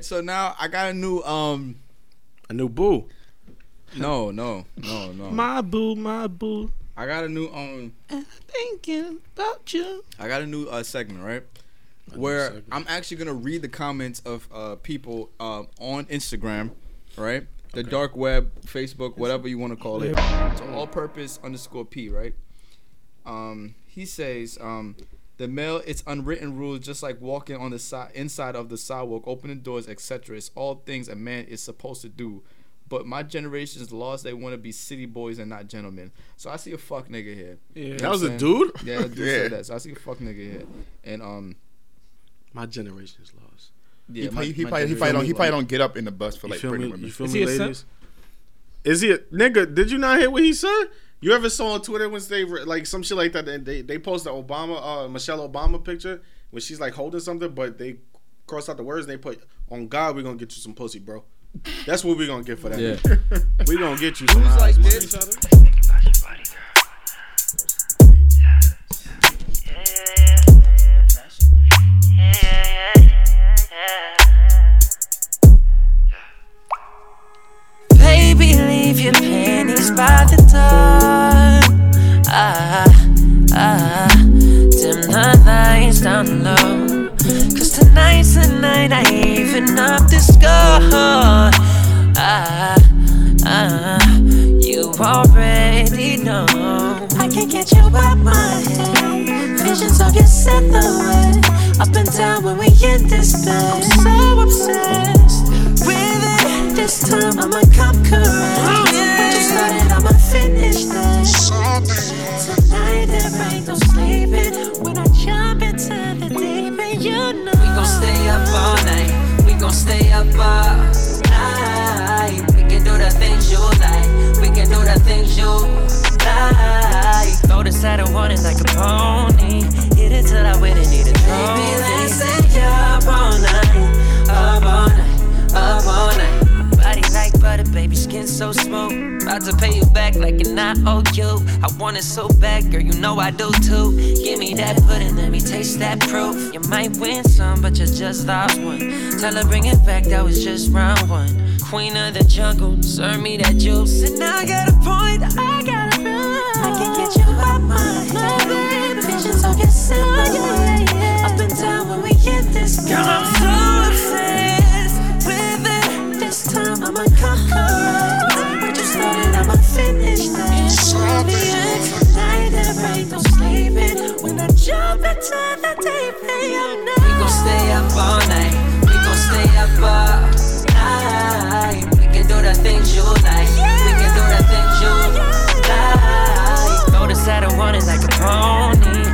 right? So now I got a new um A new boo. no, no, no, no. My boo, my boo. I got a new um Thinking about you. I got a new uh, segment, right? Where segment. I'm actually gonna read the comments of uh, people uh, on Instagram, right? The dark web, Facebook, whatever you want to call it. So all-purpose underscore p, right? Um, he says, um, the male, it's unwritten rules, just like walking on the side, inside of the sidewalk, opening doors, etc. It's all things a man is supposed to do. But my generation's lost. they want to be city boys and not gentlemen. So I see a fuck nigga here. Yeah. know That was what a I'm dude? Yeah, a dude Yeah. said that. So I see a fuck nigga here. And um, My generation's lost. yeah, he, my- he, he, my probably, he, probably don't, he probably don't get up in the bus for You like feel pretty me? women. You feel Is me, he a simp? ladies? Is he a nigga? Did you not hear what he said? You ever saw on Twitter when they re- like some shit like that? And they they post the Obama, uh, Michelle Obama picture when she's like holding something, but they cross out the words and they put on God, we're gonna get you some pussy, bro. That's what we're gonna get for that. Yeah. we gonna get you some. Who's like man. this? Baby, leave your panties by the door. Ah, ah, dim the lights down low. Cause tonight's the night I even up the score. Ah, ah, you already know. I can't get you out my head. Visions of your silhouette. Up and down when we in this bed. So obsessed with it. This time I'ma come correct. Started, I'ma finish this. Tonight there ain't no sleeping. When I jump into the deep end, you know. We gon' stay up all night. We gon' stay up all night. We can do the things you like. We can do the things you like. Throw the saddle on it like a pony. Hit it till I win and need a trophy. Baby, let's stay up all night. Up all night. Up all night. Baby, skin so smooth. About to pay you back like an I owe you. I want it so bad, girl, you know I do too. Give me that pudding, let me taste that proof. You might win some, but you just lost one. Tell her bring it back, that was just round one. Queen of the jungle, serve me that juice. And I got a point, I got a run. I can get you out my head. Visions your silhouette. Up and down when we in this Girl, jump the deep end, you know. We gon' stay up all night. We gon' stay up all night. We can do the things you like. We can do the things you like. The saddle on it like a pony.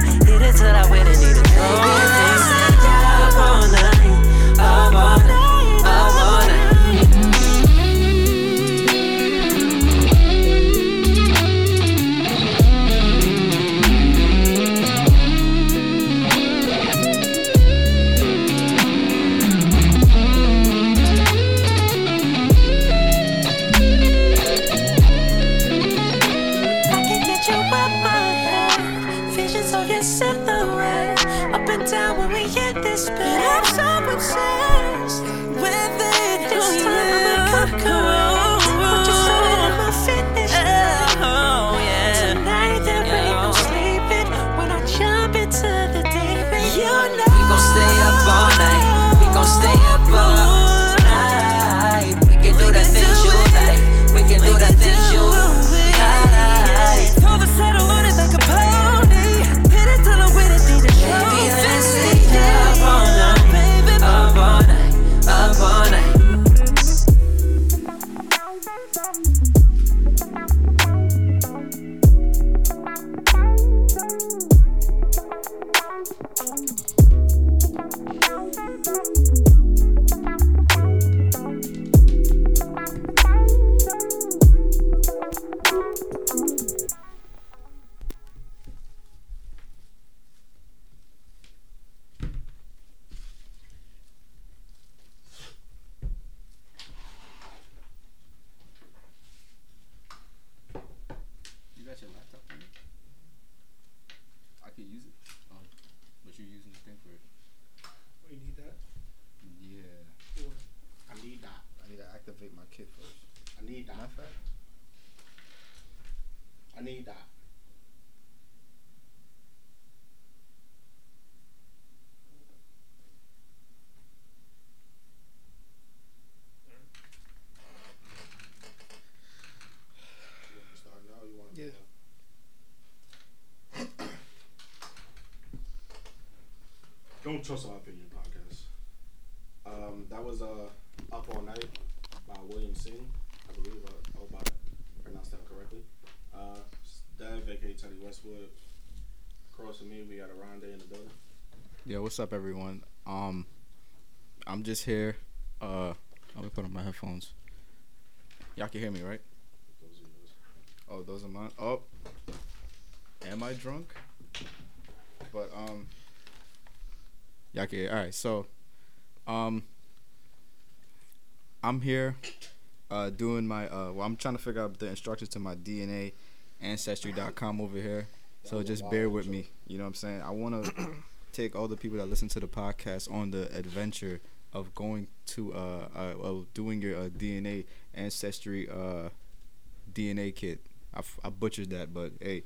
What's up, everyone? Um, I'm just here. Uh, let me put on my headphones. Y'all can hear me, right? Oh, those are mine. Oh, am I drunk? But um, y'all can. Hear. All right, so um, I'm here, uh, doing my uh. Well, I'm trying to figure out the instructions to my DNA ancestry.com over here. So just bear with me. You know what I'm saying? I want to take all the people that listen to the podcast on the adventure of going to uh, uh of doing your uh, DNA ancestry uh DNA kit. I, f- I butchered that, but hey,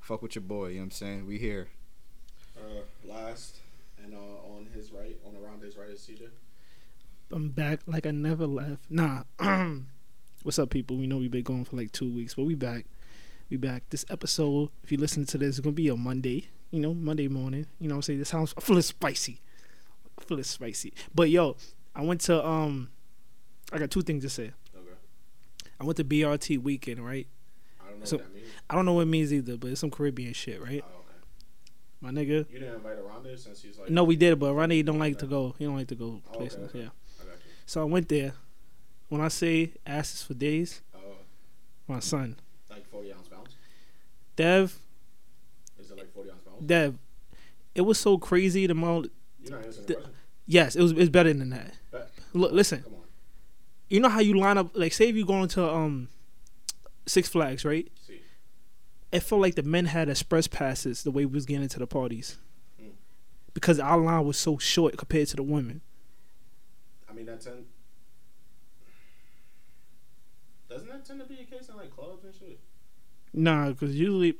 fuck with your boy. You know what I'm saying? We here. Uh, last, and uh, on his right, on Aronde's right is CJ. I'm back like I never left. Nah. What's up, people? We know we've been going for like two weeks, but we back. We back. This episode, if you listen to this, it's gonna be a Monday. You know, Monday morning. You know what I'm saying? This sounds I feel it's spicy. I feel it's spicy. But yo, I went to um I got two things to say. Okay. I went to BRT weekend, right? I don't know So- what that means. I don't know what it means either, but it's some Caribbean shit, right? Oh, okay. My nigga. You didn't invite Aronde since he's like. No, we did, but Ronnie don't like to go. He don't like to go Oh, okay, places. Yeah. I got you. So I went there. When I say asses for days, Oh, my son, like 40 ounce pounds? Dev, Is it like 40 ounce pounds? Dev, it was so crazy the amount. You're not answering The- the. Yes, it was. It's better than that. Bet. Look, listen. You know how you line up? Like, say if you go into um, Six Flags, right? See. It felt like the men had express passes the way we was getting into the parties, Mm. because our line was so short compared to the women. I mean, that tend. Doesn't that tend to be a case in like clubs and shit? Nah, because usually,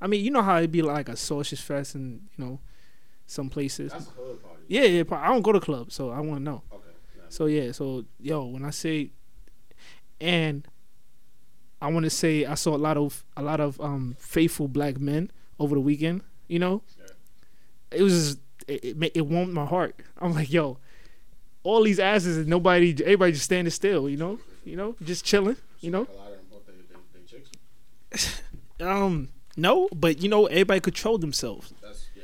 I mean, you know how it'd be like a sausage fest and you know, some places. That's a hood party. Yeah, yeah. I don't go to clubs, so I want to know. Okay. So yeah, so yo, when I say, and I want to say I saw a lot of a lot of um faithful black men over the weekend. You know, it was just, it it, it warmed my heart. I'm like, yo, all these asses and nobody, everybody just standing still. You know, you know, just chilling. You know, A lot of them both they, they, they chicks. um, no, but you know, everybody controlled themselves. That's, yeah.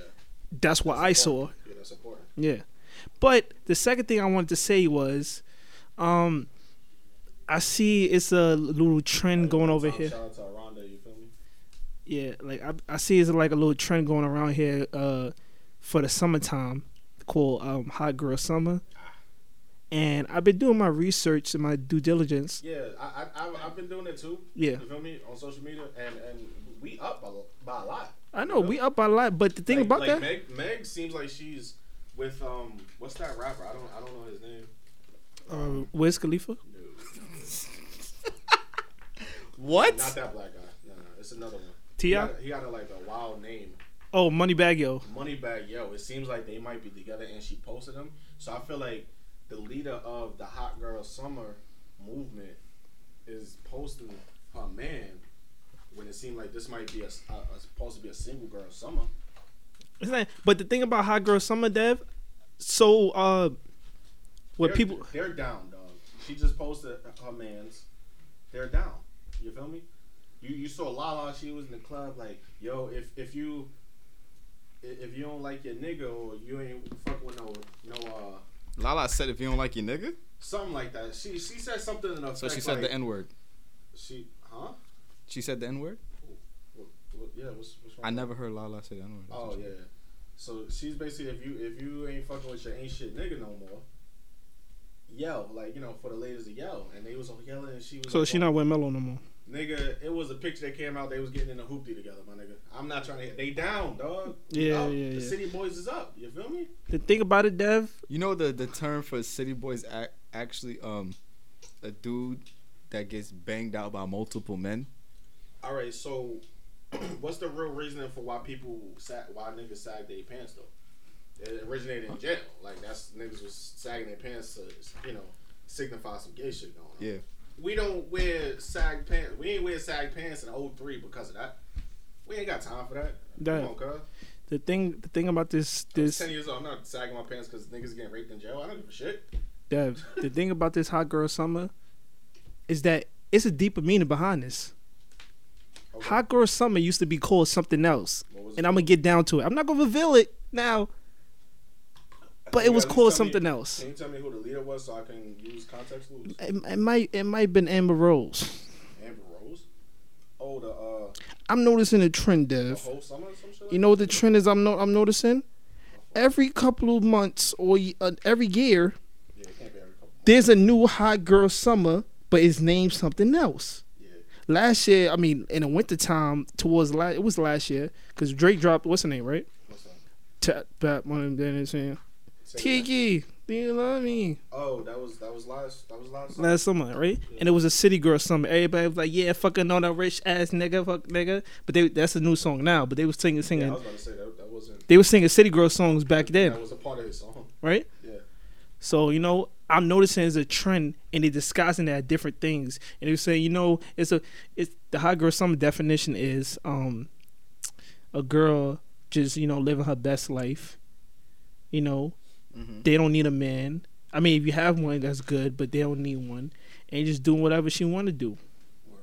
That's what I saw. Yeah, that's important. Yeah. But the second thing I wanted to say was um I see it's a little trend going over here. Shout out to Aronde, you feel me? Yeah, like I I see it's like a little trend going around here uh for the summertime called um Hot Girl Summer. And I've been doing my research and my due diligence. Yeah, I, I, I've been doing it too. Yeah. You feel me? On social media, and, and we up by, by a lot. I know we up by a lot, but the thing like, about like that Meg, Meg seems like she's with um, what's that rapper? I don't, I don't know his name. uh Wiz Khalifa? What? Not that black guy. No, no, it's another one. T.I.? He got, he got a, like a wild name. Oh, Moneybagg Yo. Moneybagg Yo. It seems like they might be together, and she posted him. So I feel like the leader of the Hot Girl Summer movement is posting her man when it seemed like this might be a, a, a supposed to be a single girl summer. It's but the thing about Hot Girl Summer Dev, so uh what they're, people they're down, dog. She just posted her man's. They're down. You feel me? You you saw Lala. She was in the club like, yo, if if you if you don't like your nigga or you ain't fucking with no no uh Lala said if you don't like your nigga, something like that. She she said something in effect so she said like, the N word. She huh? She said the N word. What, what, yeah. What's, what's wrong? I never heard Lala say the N word. Oh yeah. So she's basically if you if you ain't fucking with your ain't shit nigga no more, yell like you know for the ladies to yell, and they was yelling and she was. so like, she not with Melo no more. Nigga, it was a picture that came out. They was getting in a hoopty together, my nigga. I'm not trying to. They down, dog. Yeah, Up. yeah, The yeah. city boys is up. You feel me? The thing about it, Dev, You know the the term for city boys ac- actually um a dude that gets banged out by multiple men? All right, so what's the real reasoning for why people sag, why niggas sag their pants though? It originated in jail. Like that's niggas was sagging their pants to you know signify some gay shit going on. Yeah. We don't wear sag pants. We ain't wear sag pants in 03 because of that. We ain't got time for that. That- Come on, cuz. The thing, the thing about this, I'm this, 10 years old. I'm not sagging my pants because niggas getting raped in jail. I don't give a shit. Dev, the thing about this hot girl summer is that it's a deeper meaning behind this. Okay. Hot girl summer used to be called something else, and I'm gonna get down to it. I'm not gonna reveal it now, but it was called tell me- something else. Can you tell me who the leader was so I can use context clues? It, it might, it might have been Amber Rose. Amber Rose. Oh, the uh, I'm noticing a trend, the Dev. whole summer or some shit. Like You know what the trend is? I'm no, I'm noticing. Every couple of months or uh, every year, Yeah, it can't be every couple. there's a new hot girl summer, but it's named something else. Yeah. Last year, I mean, in the wintertime, towards last, it was last year, because Drake dropped what's her name, right? What's that? Tap back one of them saying, Kiki, do you love me? Oh, that was that was last that was last. Last summer, right? And it was a city girl summer. Everybody was like, "Yeah, fucking on that rich ass nigga, fuck nigga." But they that's a new song now. But they was singing, Yeah, singing. I was about to say that that wasn't. they were singing city girl songs back then, That was a part of his song. right? Yeah. So you know, I'm noticing it's a trend, and they're disguising that different things. And they're saying, you know, it's a it's the hot girl summer definition is um a girl just you know living her best life. You know, Mm-hmm. they don't need a man. I mean, if you have one, that's good, but they don't need one, and just doing whatever she want to do. Word.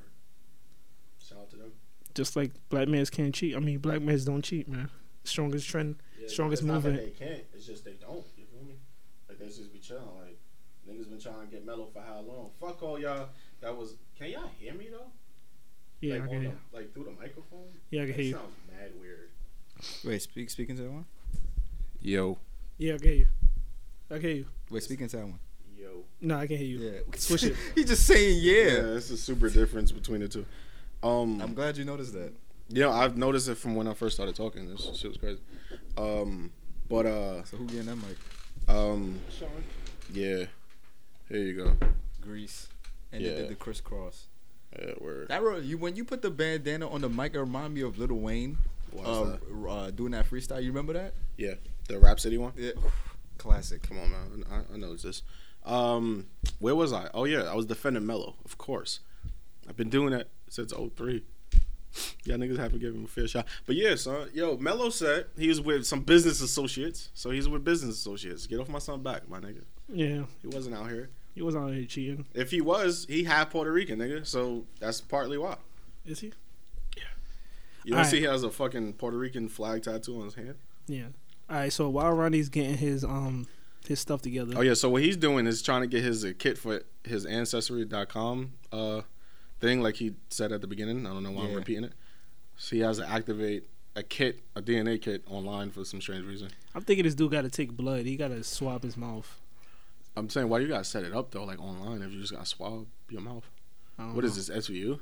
Shout out to them. Just like black mans can't cheat. I mean, black mans don't cheat, man. Strongest trend. Yeah, Strongest it's not that movement. They can't. It's just they don't. You feel me? Like they just be chilling. Like niggas been trying to get Melo for how long? Fuck all y'all. That was. Can y'all hear me though? Yeah, like, I on can the- hear. like through the microphone. Yeah, I can That hear you. sounds mad weird. Wait, speak speaking to that one. Yo. Yeah, I can hear you. I can hear you. Wait, speaking to that one. Yo. No, I can't hear you. Yeah. Switch it. He's just saying yeah. That's a super difference between the two. Um, I'm glad you noticed that. yeah, I've noticed it from when I first started talking. This shit was crazy. Um, but uh, So who getting that mic? um, yeah. Here you go. Grease. And Yeah. they did the crisscross. Yeah, word. That ro- you when you put the bandana on the mic, it reminded me of Lil Wayne Why is uh, that? uh, doing that freestyle. You remember that? Yeah, the Rap City one. Yeah. Classic. Come on, man. I, I know it's this. Um, where was I? Oh yeah, I was defending Melo, of course. I've been doing that since 03. Y'all niggas haven't given him a fair shot. But yeah, son. Yo, Melo said he was with some business associates. So he's with business associates. Get off my son back, my nigga. Yeah, He wasn't out here. he wasn't out here cheating. If he was, he half Puerto Rican, nigga. So that's partly why. Is he? Yeah. You don't Alright. see he has a fucking Puerto Rican flag tattoo on his hand? Yeah. All right. So while Ronnie's getting his um his stuff together, Oh yeah, so what he's doing is trying to get his uh, kit for his ancestry.com uh thing like he said at the beginning. I don't know why I'm repeating it. So he has to activate a kit, a DNA kit online for some strange reason. I'm thinking this dude got to take blood. He got to swab his mouth. I'm saying why you gotta set it up though, like online if you just gotta swab your mouth. What is know. this, SVU?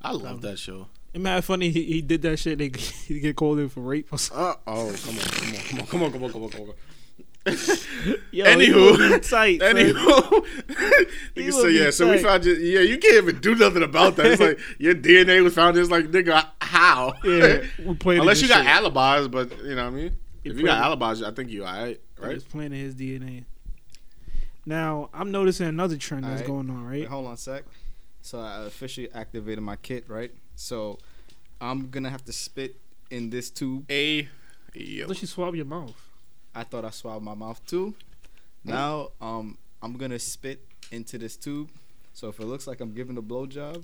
I love that show. It mad funny. He, he did that shit. They he get called in for rape or something. Uh oh, come on, come on, come on, come on, come on, come on, come on. Yo, Anywho, he was tight. Anywho, He nigga would say be yeah. So we found you. Yeah, you can't even do nothing about that. It's like your DNA was found. It's like nigga, how? Yeah, we played Unless you got shit. alibis, but you know what I mean. He if you got alibis, I think you alright, He right? He's planting his DNA. Now I'm noticing another trend that's Alright. going on. Wait, Right? hold on a sec. So I officially activated my kit, right? So I'm gonna have to spit in this tube. A yo. Let you swab your mouth. I thought I swabbed my mouth too. Now, um, I'm gonna spit into this tube. So if it looks like I'm giving a blowjob,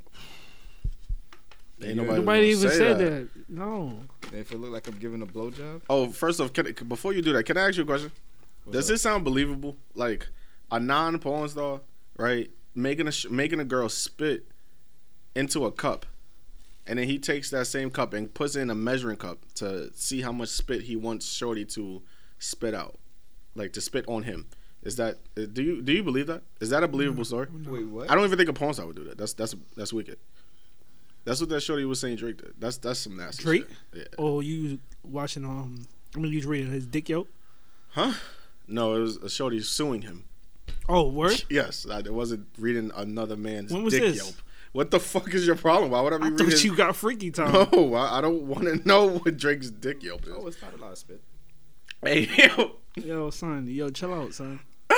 Ain't nobody, Nobody even say said that. that. No. if it look like I'm giving a blowjob, Oh, first off, can, before you do that, can I ask you a question? what's Does up? this sound believable? Like a non-porn star, right? Making a sh- making a girl spit into a cup, and then he takes that same cup and puts it in a measuring cup to see how much spit he wants Shorty to spit out, like to spit on him. Is that uh, do you do you believe that? Is that a believable story? Wait, what? I don't even think a porn star would do that. That's that's that's wicked. That's what that Shorty was saying. Drake did. That's that's some nasty. Drake? Shit. Yeah. Oh, you watching? Um, I mean, you was reading his dick yo. Huh? No, it was a Shorty suing him Oh, word. Yes, I wasn't reading another man's When was dick this? yelp. What the fuck is your problem? Why would I be I reading? thought you got freaky time. no, I, I don't want to know what Drake's dick yelp is. Oh, it's not a lot of spit. Hey, yo, Yo, son. Yo, chill out, son.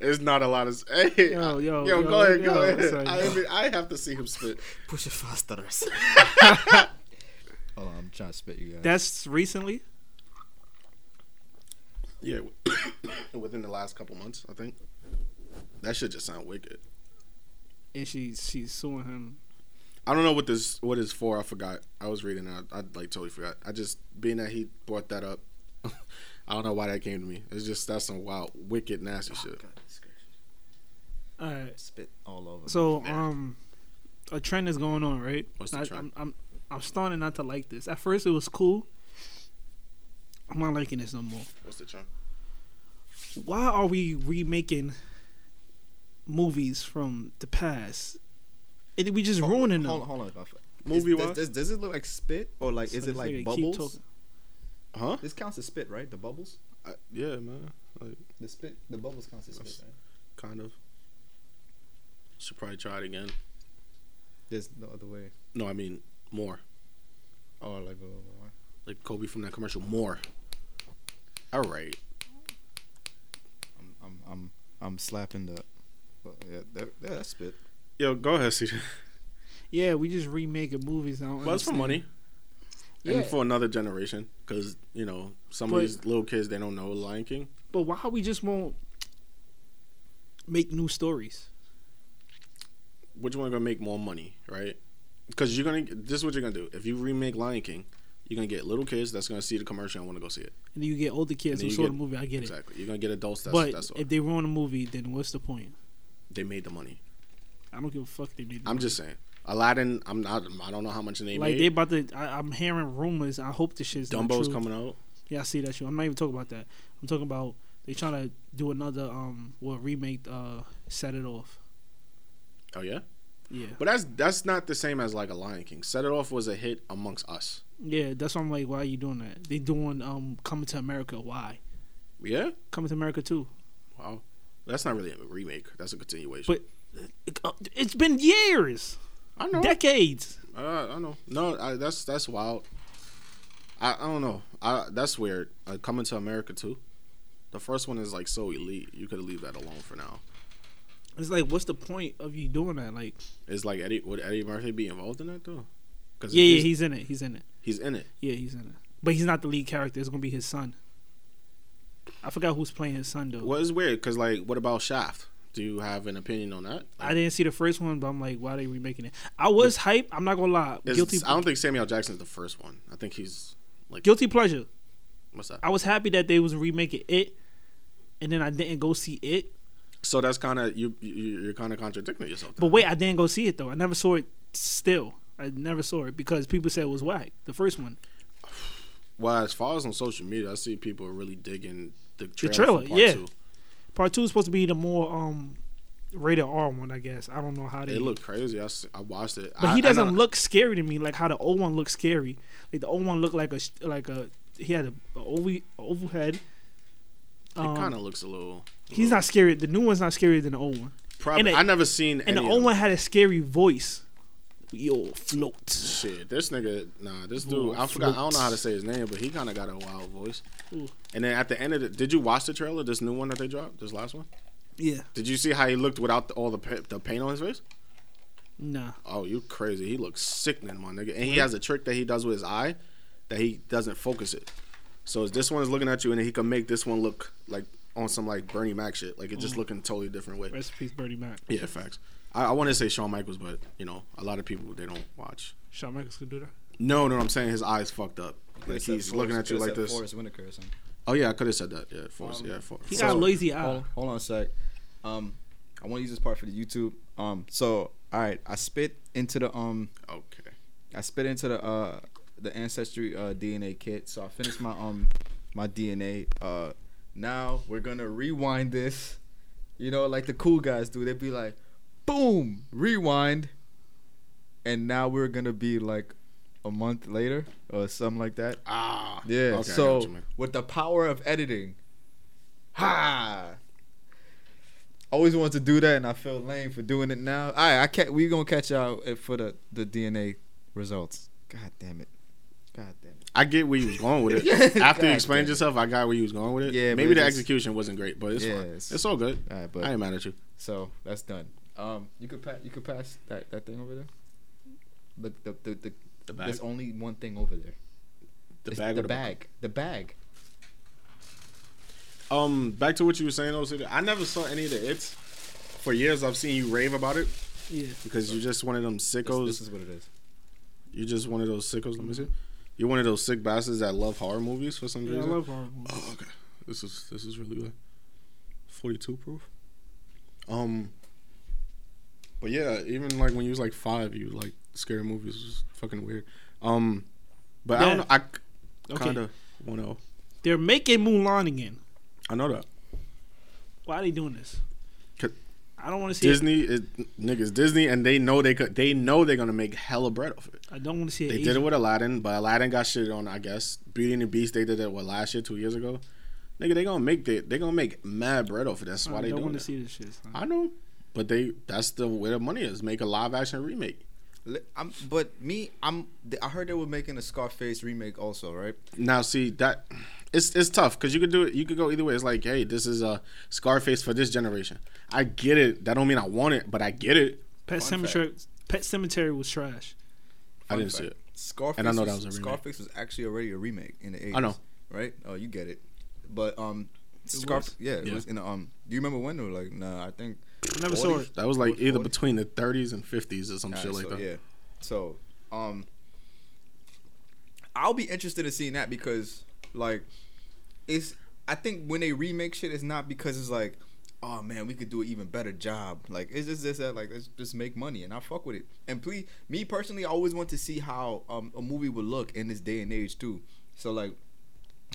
it's not a lot of. Hey, Yo, yo, yo, yo, go ahead, yo, go ahead. son. I, mean, I have to see him spit. Push it faster. Hold on, I'm trying to spit you guys. That's recently. Yeah, within the last couple months, I think. That should just sound wicked. And she she's suing him. I don't know what this what is for. I forgot. I was reading. it. I, I like totally forgot. I just being that he brought that up. I don't know why that came to me. It's just that's some wild, wicked, nasty shit. All right. Spit all over. So um, a trend is going on, right? What's the I, trend? I'm, I'm I'm starting not to like this. At first, it was cool. I'm not liking this no more. What's the trend? Why are we remaking movies from the past? And we just ruining them. Hold on, hold on. Movie does, wise? does, does it look like spit or like So is it like nigga bubbles? Huh? This counts as spit, right? The bubbles. I, yeah, man. Like The spit. The bubbles counts as spit, right? kind of. Should probably try it again. There's no other way. No, I mean more. Oh, like uh, Like Kobe from that commercial. More. All right. I'm I'm I'm I'm slapping the. Well, yeah, that, yeah, that's spit. Yo, go ahead, CJ. Yeah, we just remaking movies. I don't Well, it's for money Yeah, and for another generation, because you know some But- of these little kids they don't know Lion King. but why we just won't make new stories? Which one gonna make more money, right? Because you're gonna. This is what you're gonna do. If you remake Lion King, you're gonna get little kids that's gonna see the commercial and want to go see it. And then you get older kids who saw get- the movie. I get it. Exactly. You're gonna get adults. That's but that's all. if they ruin the movie, then what's the point? They made the money. I don't give a fuck. They made. the I'm movie. just saying. Aladdin. I'm not. I don't know how much they like made. they about to. I, I'm hearing rumors. I hope this shit's Dumbo's coming out. Yeah, I see that shit. I'm not even talking about that. I'm talking about they trying to do another um what remake uh set it off. Oh yeah. Yeah, But that's that's not the same as like a Lion King. Set It Off was a hit amongst us. yeah. That's why I'm like, why are you doing that? They doing um coming to America. Why Yeah. coming to America too? Wow. That's not really a remake. That's a continuation. But uh, it's been years, I know. decades. Uh, I know. No, I, that's that's wild. I, I don't know. I that's weird. Uh, coming to America too. The first one is like so elite. You could leave that alone for now. It's like, what's the point of you doing that? Like, Is like Eddie would Eddie Murphy be involved in that though? Because yeah, yeah, he's in it. He's in it. he's in it. Yeah, he's in it. But he's not the lead character. It's gonna be his son. I forgot who's playing his son though. Well, it's weird because like, what about Shaft? Do you have an opinion on that? I didn't see the first one, but I'm like, why are they remaking it? I was hype. I'm not gonna lie. Is- Guilty, I don't think Samuel Jackson's the first one. I think he's like guilty pleasure. what's that? I was happy that they was remaking it, and then I didn't go see it. So that's kind of you, you. You're kind of contradicting yourself. But wait, I didn't go see it though. I never saw it. Still, I never saw it because people said it was whack. The first one. Well, as far as on social media, I see people really digging the trailer. trailer, part yeah. Two. Part two is supposed to be the more um rated R one, I guess. I don't know how they. It looked crazy. I watched it. but I- he doesn't I- look scary to me like how the old one looks scary. Like the old one looked like a like a he had a, a oval, oval head. It Um, kind of looks a little. He's not scary. The new one's not scarier than the old one. Probably. it- I never seen. And the old one had a scary voice. Yo, float. Shit, this nigga, nah, this dude, I forgot, I don't know how to say his name, but he kind of got a wild voice. And then at the end of it, did you watch the trailer? This new one that they dropped, this last one. Yeah. Did you see how he looked without the, all the pa- the paint on his face? Nah. Oh, you crazy! He looks sickening, my nigga. And he has a trick that he does with his eye, that he doesn't focus it. So this one is looking at you, and he can make this one look like on some like Bernie Mac shit, like it just mm. looking totally different way. In Bernie Mac. Yeah, facts. I, I want to say Shawn Michaels, but you know, a lot of people they don't watch. Shawn Michaels could do that. No, no, I'm saying his eyes fucked up. Like he's looking at you like this. Forest Whitaker or something. Oh yeah, I could have said that. Yeah, Forest. Um, yeah, Forest. He So- got a lazy eye. Hold, hold on a sec. Um, I want to use this part for the YouTube. Um, so all right, I spit into the um, Okay. I spit into the uh, the ancestry uh DNA kit. So I finished my um, my DNA. Uh, now we're gonna rewind this. You know, like the cool guys do. They'd be like, boom, rewind. And now we're gonna be like a month later or something like that. Ah. Yeah. Okay, so with the power of editing, ha! always wanted to do that, and I felt lame for doing it now. All right, I can't. We gonna catch y'all for the the DNA results. God damn it. God damn it. I get where you was going with it. After you explained yourself, I got where you was going with it. Yeah, maybe the execution wasn't great, but it's Yeah, fine. it's- It's all good. All right, but I ain't mad at you. so that's done. Um, you could pass. You could pass that that thing over there. The the the, the, The bag? There's only one thing over there. The It's bag. The the bag. The bag. Um, back to what you were saying, OCD. I never saw any of the its. For years, I've seen you rave about it Yeah. because you're just one of them This, sickos. this is what it is. You're just one of those sickos. Let me see. You're one of those sick bastards that love horror movies for some Yeah, I love horror movies. Oh, okay. This is this is really good. Forty two proof. Um. But yeah, even like when you was like five, you like scary movies was fucking weird. Um. But I don't know. I Okay. kind of want to. They're making Mulan again. I know that Why are they doing this? I don't want to see. It. Disney is niggas Disney, and they know they could. They know they're gonna make hella bread off it. I don't want to see it. They did it with Aladdin, but Aladdin got shit on. I guess Beauty and the Beast. They did it what last year, two years ago. Nigga, they gonna make they they gonna make mad bread off it. That's why I they don't want it. to see this shit. son. I know, but they that's the where the money is. Make a live action remake. I'm, but me, I'm. I heard they were making a Scarface remake also, right? Now, see that it's it's tough because you could do it. You could go either way. It's like, hey, this is a Scarface for this generation. I get it. That don't mean I want it, but I get it. Pet Fun Cemetery. Pet Sematary was trash. I didn't fact, see it. Scarface. And I know that was, was a remake. Scarface was actually already a remake in the 80s. I know. right? Oh, you get it. But um, Scarface. was? Yeah, it was in the, um. Do you remember when they were like? Nah, I think. I never saw it. That was like What, either 40? between the 30s and 50s or some shit like so, that. Yeah. So, um, I'll be interested in seeing that because, like, it's. I think when they remake shit, it's not because it's like, oh man, we could do an even better job. Like, it's just this that like let's just make money and I fuck with it. And please, me personally, I always want to see how um a movie would look in this day and age too. So like,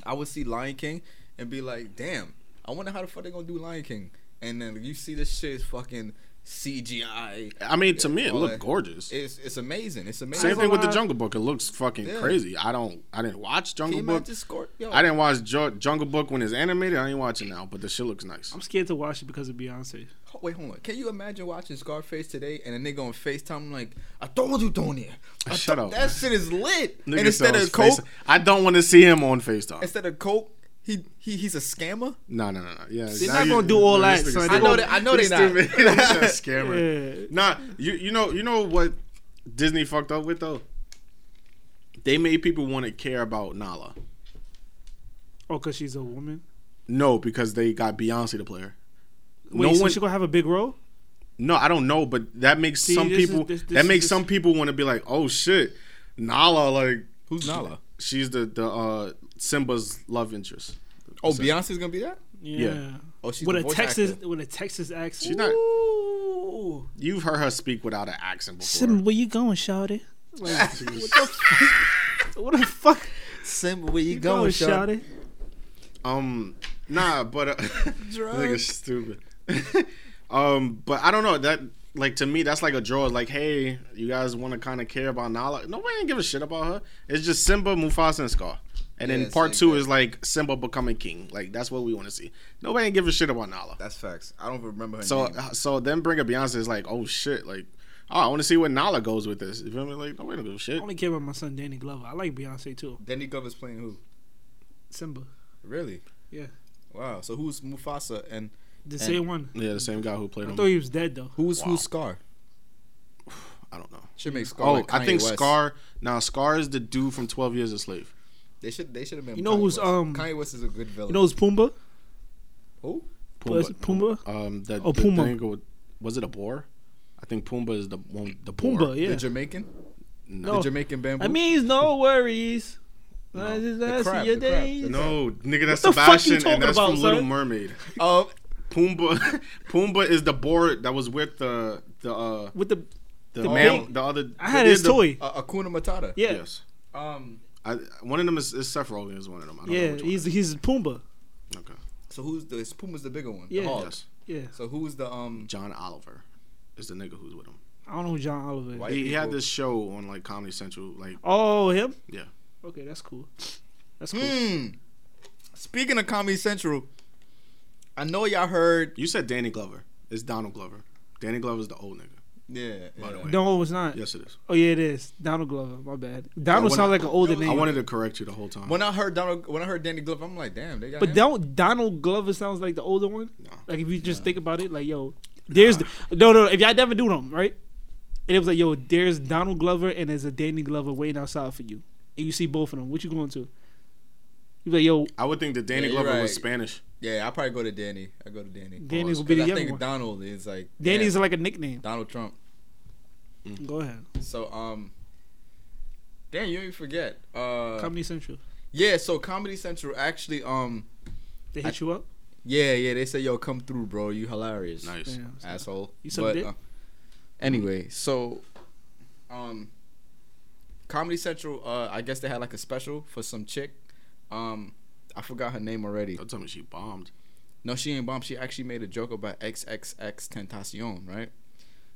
I would see Lion King and be like, damn, I wonder how the fuck they gonna do Lion King. And then you see this shit is fucking CGI. I mean, to me, it all looked gorgeous. It's it's amazing. It's amazing. Same thing with the. Jungle Book. It looks fucking Yeah. crazy. I don't. I didn't watch Jungle you Book. imagine I didn't watch jo- Jungle Book when it's animated. I ain't watching now, but the shit looks nice. I'm scared to watch it because of Beyonce. Ho- Wait, hold on. Can you imagine watching Scarface today and a nigga on FaceTime like, I told you, Tony. I Shut thought up. That shit is lit. Nigga and instead of coke, face- I don't want to see him on Facetime. instead of coke, he he he's a scammer. No, no, no, no. Yeah, They're not you- gonna do all that, nigga son. I know that. I know He's they not. stupid. He's a scammer. Yeah. Nah, you you know you know what Disney fucked up with though. They made people want to care about Nala. Oh, because she's a woman. No, because they got Beyonce to play her. Wait, no so one. she gonna have a big role? no, I don't know, but that makes See, some this is- people. this- this that is makes just- some people want to be like, oh shit, Nala. Like Who's Nala? She's the the uh, Simba's love interest. Oh, So- Beyonce's gonna be that? Yeah. Oh, she's with a Texas actor. with a Texas accent. She's not. Ooh. You've heard her speak without an accent before. Sim, where you going, Shawty? Like, what the fuck? What the fuck? Simba, where you, You going, Shawty? Um, nah, but uh, nigga Drugs. stupid. um, but I don't know that. Like to me, that's like a draw. It's like, hey, you guys want to kind of care about Nala? Nobody ain't give a shit about her. It's just Simba, Mufasa, and Scar. And Yeah, then part two thing. is like Simba becoming king. Like that's what we want to see. Nobody ain't give a shit about Nala. That's facts. I don't remember her So, name. uh, so then bring a Beyonce is like, oh shit, like, oh, I want to see where Nala goes with this. You feel me? Like, nobody don't give a shit. I only care about my son Danny Glover. I like Beyonce too. Danny Glover's playing who? Simba, Really? Yeah. Wow. So who's Mufasa and the And- same one. Yeah, the same guy who I played him. I thought he was dead though. who's Wow. who's Scar? I don't know. Should make Scar. Oh, like I think West. Scar. Now Scar is the dude from Twelve Years a Slave. They should. They should have been. You know Kanye who's, West. um, Kanye West is a good villain. You know who's Pumbaa? who? Was it Pumbaa? Um, that Oh, the Puma. thing with- was it a boar? I think Pumbaa is the one. The boar. Pumbaa, yeah. The Jamaican. No, The Jamaican bamboo. I mean, no worries. I just The ask crab, your the crab, the days. no, nigga, that's the fuck you Sebastian, talking and that's about, from Little son? Mermaid. Oh, Pumbaa, Pumbaa is the boar that was with the the uh With the the, The man, big- the other. I had his the- toy. uh, Hakuna Matata. Yeah, Yes, Um. I, one of them is, is Seth Rogen is one of them. I don't know yeah. which one He's he's Pumbaa. okay. So who's the Puma's the bigger one? Yeah. The hog. Yes, Yeah, So who's the um? John Oliver is the nigga who's with him. I don't know who John Oliver. is. White He, he had this show on like Comedy Central. Like, Oh, him? Yeah. Okay, that's cool. That's cool. Hmm. Speaking of Comedy Central, I know y'all heard. you said Danny Glover. It's Donald Glover. Danny Glover's the old nigga. Yeah. By the way. No, it's not. Yes, it is. Oh yeah, it is. Donald Glover. My bad. Donald when sounds like an older name. I wanted to correct you the whole time. When I heard Donald, when I heard Danny Glover, I'm like, damn, they got but him. don't Donald Glover sounds like the older one. No. Like if you just think about it, like yo, there's the, no no. If y'all never do them right, and it was like yo, there's Donald Glover and there's a Danny Glover waiting outside for you, and you see both of them. What you going to? You be like yo, I would think that Danny Yeah, you're Glover was. Spanish. Yeah, I probably go to Danny. I go to Danny. Danny will be the I young think one. Donald is like Danny's damn, like a nickname. Donald Trump. Go ahead. So um, damn, you even forget. Uh, Comedy Central. yeah. So Comedy Central actually um, They hit you up. yeah, yeah. They say yo, come through, bro. You hilarious. Nice. Damn, asshole. You suck but, dick? uh, anyway, so um, Comedy Central. Uh, I guess they had like a special for some chick. Um, I forgot her name already. Don't tell me she bombed. No, she ain't bombed. She actually made a joke about XXX Tentacion, right?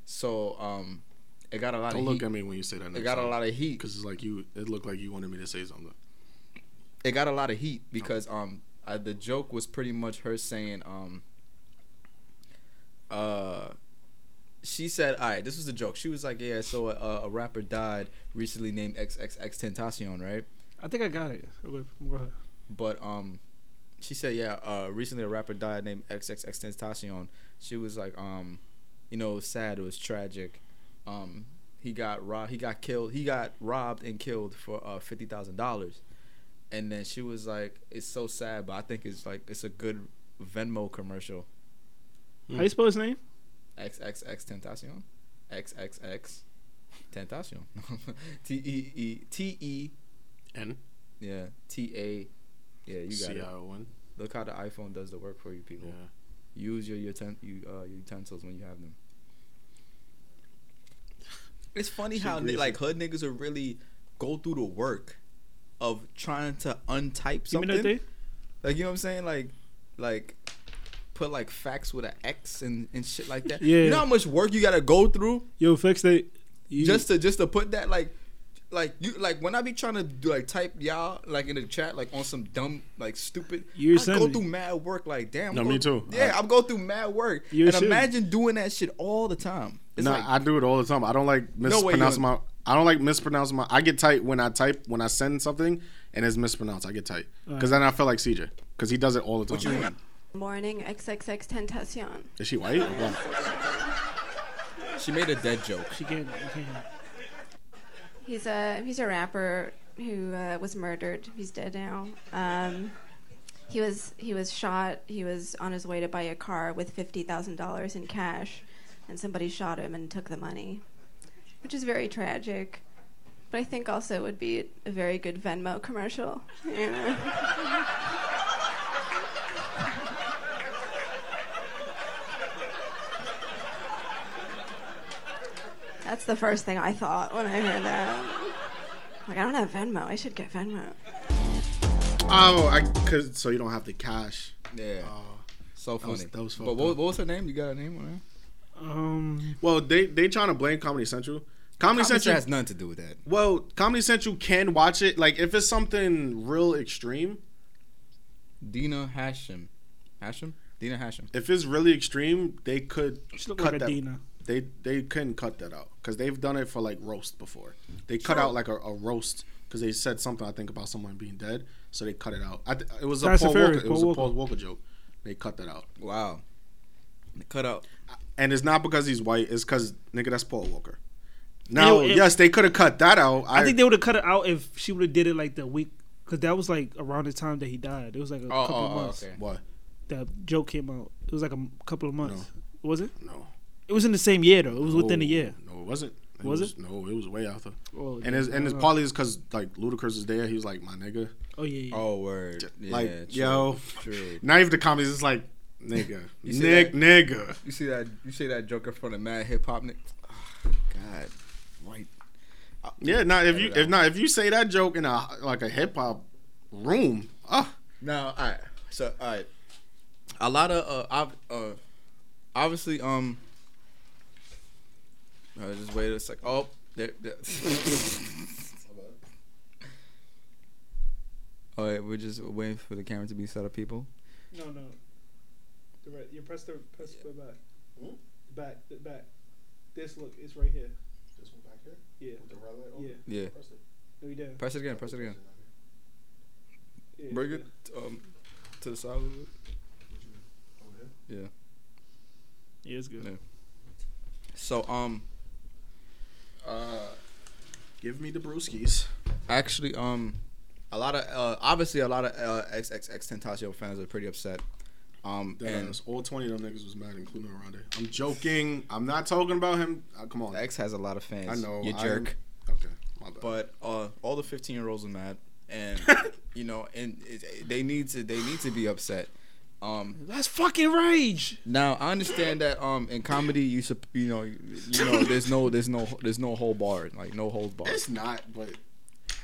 So um, it got a lot Don't of look heat. at me when you say that. It got a lot of heat. because it's like you. It looked like you wanted me to say something. It got a lot of heat because um, uh, the joke was pretty much her saying um, uh. She said, "All right, this was a joke." She was like, "Yeah, so a, a rapper died recently named XXX Tentacion, right?" I think I got it. Okay, go ahead. But um, she said, yeah, uh, recently a rapper died named XXX Tentacion. She was like, um, you know, it was sad. It was tragic. Um, he got robbed. He got killed. He got robbed and killed for uh fifty thousand dollars. And then she was like, it's so sad, but I think it's like it's a good Venmo commercial. How you spell his name? XXX Tentacion. XXX Tentacion. T E E T E. And Yeah. T A. Yeah, you got C it. I O N. Look how the iPhone does the work for you, people. Yeah. Use your uten- you, uh, utensils when you have them. It's funny how like hood niggas will really go through the work of trying to untype something. Like you know what I'm saying? Like, like put like facts with an X and, and shit like that. Yeah. You know how much work you gotta go through Yo, fix that. You, just to just to put that like like you like when I be trying to do like type y'all like in the chat like on some dumb like stupid You're I go through mad work like damn No, I'm me too. yeah I- I'm going through mad work You're and sending. imagine doing that shit all the time it's nah, like I do it all the time. I don't like No way you mispronouncing don't. my. I don't like mispronouncing my. I get tight when I type when I send something and it's mispronounced. I get tight because then I feel like CJ because he does it all the time. what you mean Morning XXX Tentacion. Is she white? She made a dead joke She can't. You can't. He's a he's a rapper who uh, was murdered. He's dead now. Um, he was he was shot. He was on his way to buy a car with fifty thousand dollars in cash, and somebody shot him and took the money, which is very tragic. But I think also it would be a very good Venmo commercial. That's the first thing I thought when I heard that. Like, I don't have Venmo. I should get Venmo. Oh, I cause so you don't have the cash. yeah Oh. so funny was- that was but fucked what, what was her name you got a name on her Um, Well, they they trying to blame Comedy Central. Comedy Comedy Central Central has nothing to do with that Well, Comedy Central can watch it. Like if it's something real extreme, Dina Hashem Hashem Dina Hashem if it's really extreme, they could she look cut like a that. Dina. They they couldn't cut that out because they've done it for like roast before. They cut out like a, a roast because they said something I think about someone being dead, so they cut it out. I th- it was a Paul Walker. It was Paul a Paul Walker joke. They cut that out, wow cut out and it's not because he's white. It's because nigga, that's Paul Walker. Now, it- yes, they could have cut that out. I think they would have cut it out if she would have did it like the week, because that was like around the time that he died. It was like a oh, couple oh, of oh months. okay what? That joke came out. It was like a m- couple of months. Was it? No, It was in the same year though. It was within a year. No, it wasn't. It Was it? No, it was way after. Oh, And it's and it's uh, partly is because like Ludacris is there. He was like my nigga. Oh yeah. yeah. oh word yeah, like true, yo, true not even the comedies. It's like nigga, You Nick, that? nigga. You see that? You see that joke in front of mad hip hop? Nick? God, right. Yeah, now if you if not if you say that joke in a like a hip hop room, ah, Now, all right. So, all right. A lot of uh, ob- uh obviously, um, uh, just wait a sec. Oh, there. there. All right, we're just waiting for the camera to be set up, people. No, no. The right, you press the press the back. Back, the back. This look, it's right here. This one back here Yeah, with the red light. on? yeah. Yeah. Press it. No, you didn't. Press it again. Press it again. Yeah, Bring yeah. it um to the side a little bit. Over Yeah. Yeah, it's good. Yeah. So um, Uh, give me the brewskis. actually um, a lot of uh, obviously a lot of uh, XXX Tentacion fans are pretty upset. Um, and ass. all twenty of them niggas was mad, including Ronde. I'm joking. I'm not talking about him. Uh, come on. X has a lot of fans. I know. You jerk. am- okay, my bad. But uh, all the 15 year olds are mad, and you know, and it, they need to they need to be upset. Um, That's fucking rage. now I understand that um in comedy you sup- you know you, you know there's no there's no there's no whole bar like no hold bar. it's not. But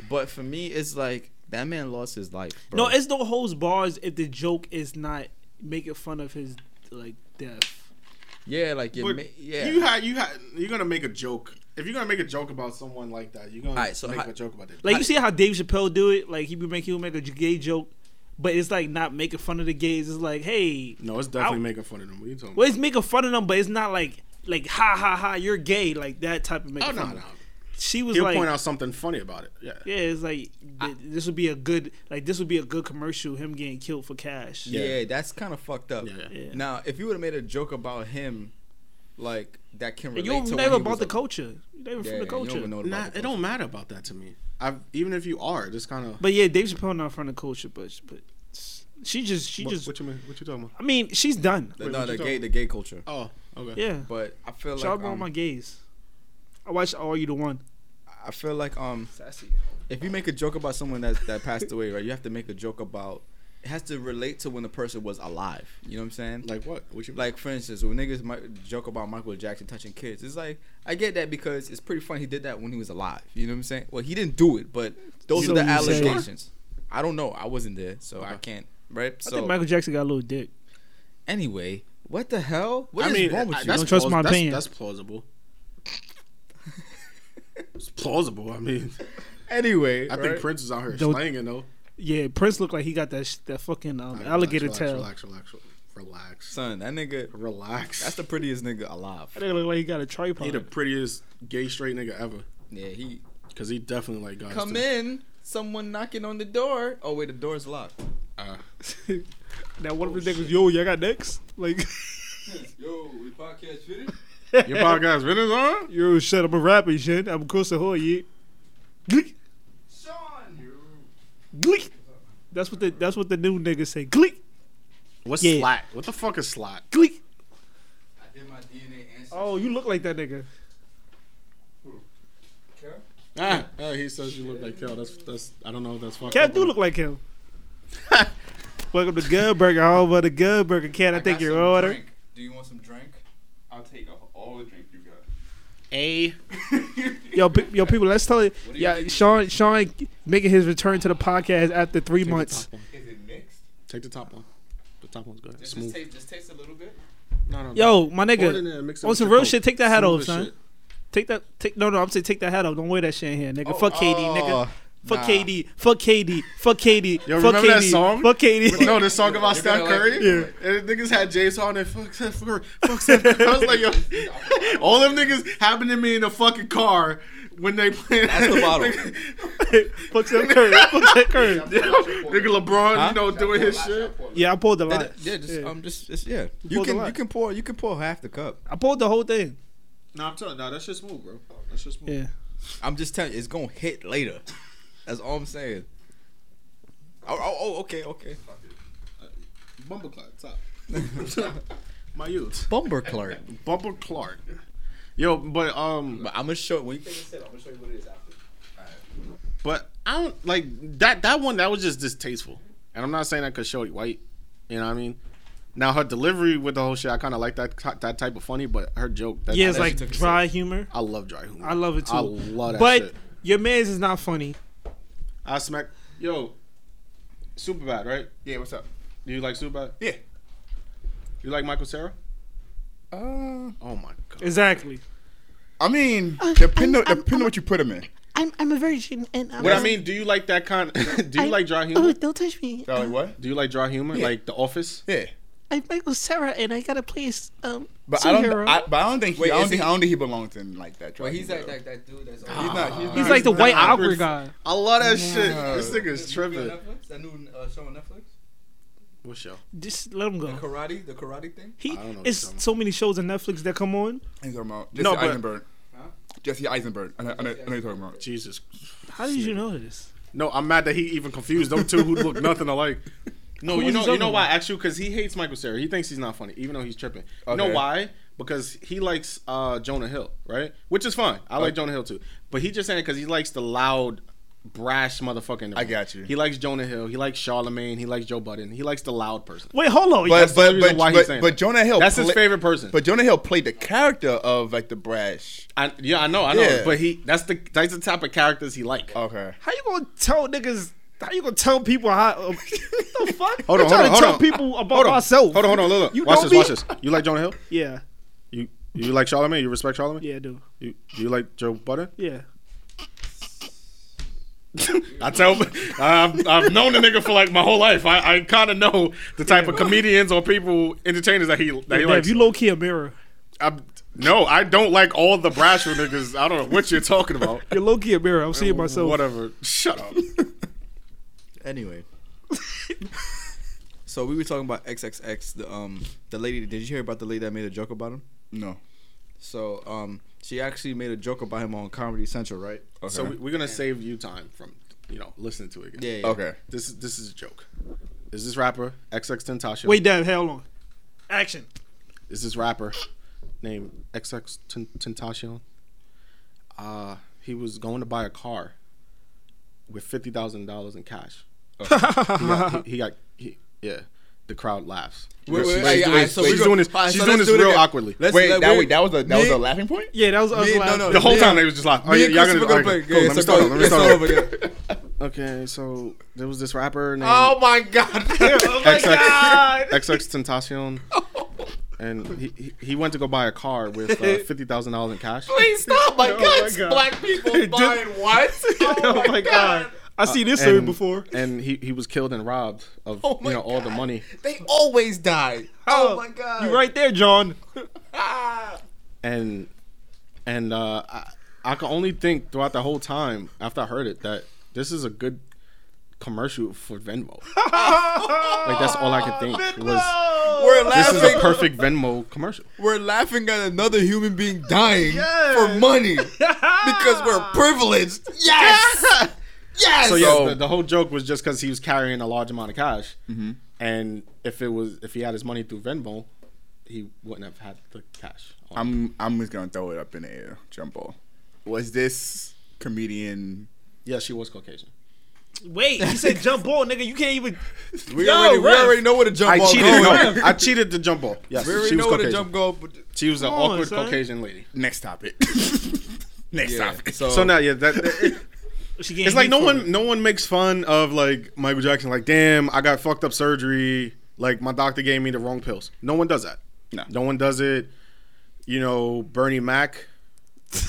But for me, it's like that man lost his life. Bro. No, it's no holds bars if the joke is not making fun of his like death. yeah, like you but ma- yeah. you had you had you're gonna make a joke. If you're gonna make a joke about someone like that, you're gonna Alright, so make how- a joke about it. Like you see how Dave Chappelle do it? Like he be make he would make a gay joke, but it's like not making fun of the gays. It's like, hey, no, it's definitely I- making fun of them. What are you talking well, it's making fun of them, but it's not like like ha ha ha, you're gay, like that type of making about? Oh fun. no, of no. She was He'll like, point out something funny about it. Yeah. yeah, it's like th- this would be a good like this would be a good commercial. Him getting killed for cash. yeah, that's kind of fucked up. Yeah, yeah. Yeah. Now, if you would have made a joke about him, like that can relate You to don't when never he was about the a- culture. You never Yeah, from the you don't culture. even know about Nah, the it don't matter about that to me. I've even if you are, just kind of. But yeah, Dave Chappelle not from the culture, but but she just she What, just. what you mean? What you talking about? I mean, she's done. The, Wait, no, the gay, the gay culture. Oh, okay. Yeah, But I feel shout like out all um, my gays. I watched All You the One. I feel like um, Sassy. if you make a joke about someone that that passed away, right, you have to make a joke about. It has to relate to when the person was alive. You know what I'm saying? Like what? What you Like for instance, when niggas might joke about Michael Jackson touching kids, it's like I get that because it's pretty funny. He did that when he was alive. You know what I'm saying? Well, he didn't do it, but those You are the know what allegations. I don't know. I wasn't there, so I can't. Right? I So think Michael Jackson got a little dick. anyway, what the hell? What I is mean, wrong with I- you? Don't trust plaus- my that's, opinion. That's plausible. it's plausible. I mean, anyway, I right? think Prince is out here Don't- slanging though. Yeah, Prince looked like he got that sh- that fucking um, Relax, alligator relax, tail. Relax, relax, relax, relax. son, that nigga. relax. That's the prettiest nigga alive. That nigga look like he got a tripod. he the prettiest gay straight nigga ever. Yeah, he Cause he definitely like guys. come too. in. Someone knocking on the door. Oh wait, the door's locked. Uh, now one of the niggas, yo, y'all got next? Like, Yo, we podcast finished. your podcast videos on? yo, shit, I'm a rapper, shit. I'm close to her, yeah. Gleek, Sean, gleek. That's what the that's what the new niggas say. Gleek, What's Yeah. slat? What the fuck is slat? gleek. I did my DNA ancestry. Oh, you look like that nigga. Ah, oh, he says you look like Kel. That's that's. I don't know if that's fucking. Cat do look like him. Welcome to Good Burger, home of the Good Burger. Cat, I, take your order. Do you want some drink? I'll take all the drink you got. A. Yo, pe- yo, people, let's tell you. do you Yeah. Sean, Sean making his return to the podcast after three Take the months. top one. Is it mixed? Take the top one. The top one's good. Just, Smooth. just taste, just taste a little bit. No, no, no. Yo, my Pour nigga, there, on some real Coke. shit, take that hat Smooth off, son. shit. take that. Take no, no. I'm saying take that hat off. Don't wear that shit in here, nigga. Oh, Fuck KD, Oh, nigga. Fuck nah. KD. Fuck KD. Fuck KD. Yo, fuck remember that song? Fuck KD. No, the song about Steph gonna like Curry. Yeah, and niggas had James Harden. Fuck Steph Curry. Fuck Steph Curry. I was like, yo, all them niggas happened to me in a fucking car when they played. That's the bottle. Fuck Steph Curry. Fuck Steph Curry. Nigga LeBron, Huh? you know, doing his shit. Yeah, I pulled the Yeah, lot. yeah, just Yeah. um, just, just yeah. You pulled a can, you can pour, you can pour half the cup. I pulled the whole thing. Nah, I'm telling you, nah, that shit's smooth, bro. That shit's smooth. Yeah. I'm just telling you, it's gonna hit later. That's all I'm saying. Oh, oh, oh okay, okay. Bumper Clark, top. My youth. Bumper Clark. Bumper Clark. Yo, but um, But I'm gonna show when you take a sip. I'm gonna show you what it is after. but I don't like that. That one that was just distasteful, and I'm not saying that because Shorty white. You know what I mean? Now her delivery with the whole shit, I kind of like that that type of funny, but her joke, that, Yeah, it's that like shit- dry humor. I love dry humor. I love it too. I love that but shit. your man's is not funny. I smack. Yo, super bad, right? Yeah, what's up? Do you like super bad? Yeah. You like Michael Cera? Uh, Oh my god. Exactly. I mean, Uh, depending I'm- I'm- depending on what you put them in. I'm I'm a virgin and I'm What I mean, do you like that kind? do you I- like dry Oh, humor? don't touch me. So like what? Do you like dry humor, Yeah. like The Office? Yeah. I'm Michael Cera, and I gotta play um. But I don't. I, but I don't think. He, Wait, I don't think. he- I don't think he belongs in like that. Well, he's though. that, that that dude that's. He's not. He's, He's not, like the not white awkward. awkward guy. I love that shit. This nigga is tripping. That new uh, show on Netflix. What show? Just let him The go. karate, the karate thing. He I don't know it's so many shows on Netflix that come on. He's talking about Jesse No, but- Eisenberg. Huh? Jesse Eisenberg. I know, I know, I know you're talking about. Jesus. How did you know this? No, I'm mad that he even confused them two who look nothing alike. No, Who you know, you know why? Actually, because he hates Michael Cera. He thinks he's not funny, even though he's tripping. You know why? Because he likes uh, Jonah Hill, right? Which is fine. I like Okay. Jonah Hill too. But he just saying it because he likes the loud, brash motherfucker. In the I got you. He likes Jonah Hill. He likes Charlemagne. He likes Joe Budden. He likes the loud person. Wait, hold on. But That's but but why but, but. Jonah Hill. That's his favorite person. But Jonah Hill played the character of like the brash. I, yeah, I know, I know. Yeah. But he that's the that's the type of characters he like. Okay. how you gonna tell niggas? How you gonna tell people how? Uh, what the fuck? Hold I'm on, hold trying on, to hold tell on. people about hold on, myself. Hold on, hold on, look, look. You watch know this, me? watch this. You like Jonah Hill? Yeah, You you like Charlemagne? You respect Charlemagne? yeah, I do. You you like Joe Budden? Yeah. I tell, I've, I've known the nigga for like my whole life. I, I kind of know the type of comedians or people, entertainers that he that he Damn, likes. you low key a mirror. I'm, no, I don't like all the brash niggas. I don't know what you're talking about. You're low key a mirror. I'm seeing myself. Whatever. Shut up. Anyway. so we were talking about XXX. The um the lady. Did you hear about the lady that made a joke about him? No. So um she actually made a joke about him on Comedy Central, right? Okay. So we, we're gonna save you time from you know listening to it again. Yeah. yeah. okay. This is this is a joke. Is this rapper XX Tentasio? Wait, Dad, hold on. Action. is this rapper named XX Ten- Tentacion. Uh, he was going to buy a car with fifty thousand dollars in cash. He got, he, he got he, yeah. The crowd laughs. Wait, wait, She's doing- alright, so she's doing this. alright, She's so doing this do real again. awkwardly. Let's- Wait, let- that wait, that was a that was a laughing point. Yeah, that was us. Me- laughing. no, the whole me time they was just like, oh, Me yeah, y'all gonna, gonna okay, play. cool, Yeah, let me so start go- Let me yeah, start start over. over. Okay, so there was this rapper named Oh my god. Oh my XX god. XX Tentacion, and he, he he went to go buy a car with uh, fifty thousand dollars in cash. Please stop my Oh guts. my God. Black people buying what? Oh my god. I seen this story and, before. and he, he was killed and robbed of Oh you know all the money. They always die. Oh, my god. You right there, John. And and uh, I, I can only think throughout the whole time after I heard it that this is a good commercial for Venmo. like that's all I could think was We're this is a perfect Venmo commercial. we're laughing at another human being dying for money because we're privileged. Yes. Yes. So yeah, So- the, the whole joke was just because he was carrying a large amount of cash, Mm-hmm. and if it was if he had his money through Venmo, he wouldn't have had the cash. I'm I'm just gonna throw it up in the air. Jump ball. Was this comedian? yeah, she was Caucasian. Wait, you said jump ball, nigga. You can't even. we, Yo, already, we already know where the jump I ball cheated. No, I cheated the jump ball. Yes, We already she was know where the Caucasian. jump go. But She was an Come on, awkward son. Caucasian lady. Next topic. Next yeah. topic. So, So now, yeah, that, that- She getting it's like no one, it. no one makes fun of like Michael Jackson. Like, damn, I got fucked up surgery. Like my doctor gave me the wrong pills. No one does that. No. no one does it. You know, Bernie Mac.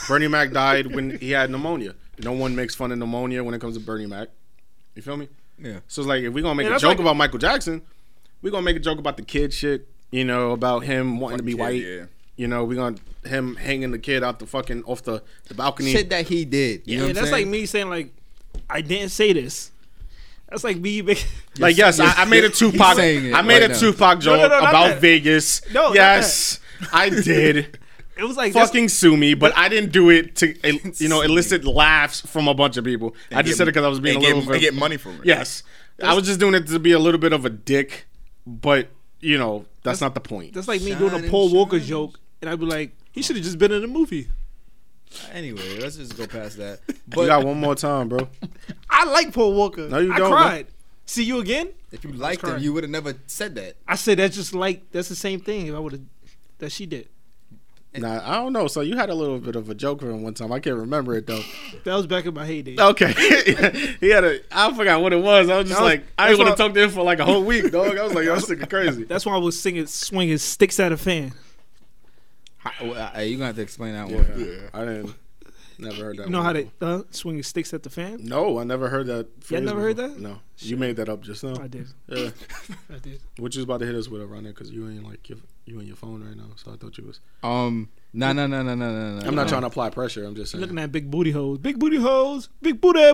Bernie Mac died when he had pneumonia. No one makes fun of pneumonia when it comes to Bernie Mac. You feel me? yeah. So it's like if we're gonna make Yeah, a joke like- about Michael Jackson, we're gonna make a joke about the kid shit. You know, about him wanting to be Kid, white. yeah. You know, we're gonna him hanging the kid out the fucking off the, the balcony. Shit that he did. You Yeah, know what that's saying? like me saying like, I didn't say this. That's like me. Make, Like yes, I, I made a he's Tupac. saying I made right a now. Tupac joke no, no, not about that. Vegas. No, yes, I did. it was like that's- Fucking sue me, but I didn't do it to eh, you know elicit laughs from a bunch of people. I just get- said it because I was being a little and bit. get money from it. Yes, I was just doing it to be a little bit of a dick, but you know that's, not the point. That's like me doing a Shining, Paul Walker joke, and I'd be like, he should have just been in a movie. Anyway, let's just go past that. But you got one more time, bro. I like Paul Walker. No, you I don't, cried. See you again. if you liked him, you would have never said that. I said that's just like that's the same thing. If I would have that she did. Nah, I don't know. So you had a little bit of a joke for him one time. I can't remember it though. That was back in my heyday. Okay, he had a. I forgot what it was. I was just was- like, I that's would have why- talked to him for like a whole week, dog. I was like, yo, this nigga crazy. That's why I was singing, swinging sticks at a fan. How- well, uh, you gonna have to explain that Yeah, one. I didn't. Never heard that. You know one how they before. uh, swing sticks at the fan? No, I never heard that. phrase never heard that? No, you made that up just now. I did. Yeah. I did. What you was about to hit us with a there? Because you ain't like your, you and your phone right now. So I thought you was. Um, no, no, no, no, no, no, no. I'm not trying to apply pressure. I'm just You're saying. looking at big booty holes, Big booty holes, Big booty.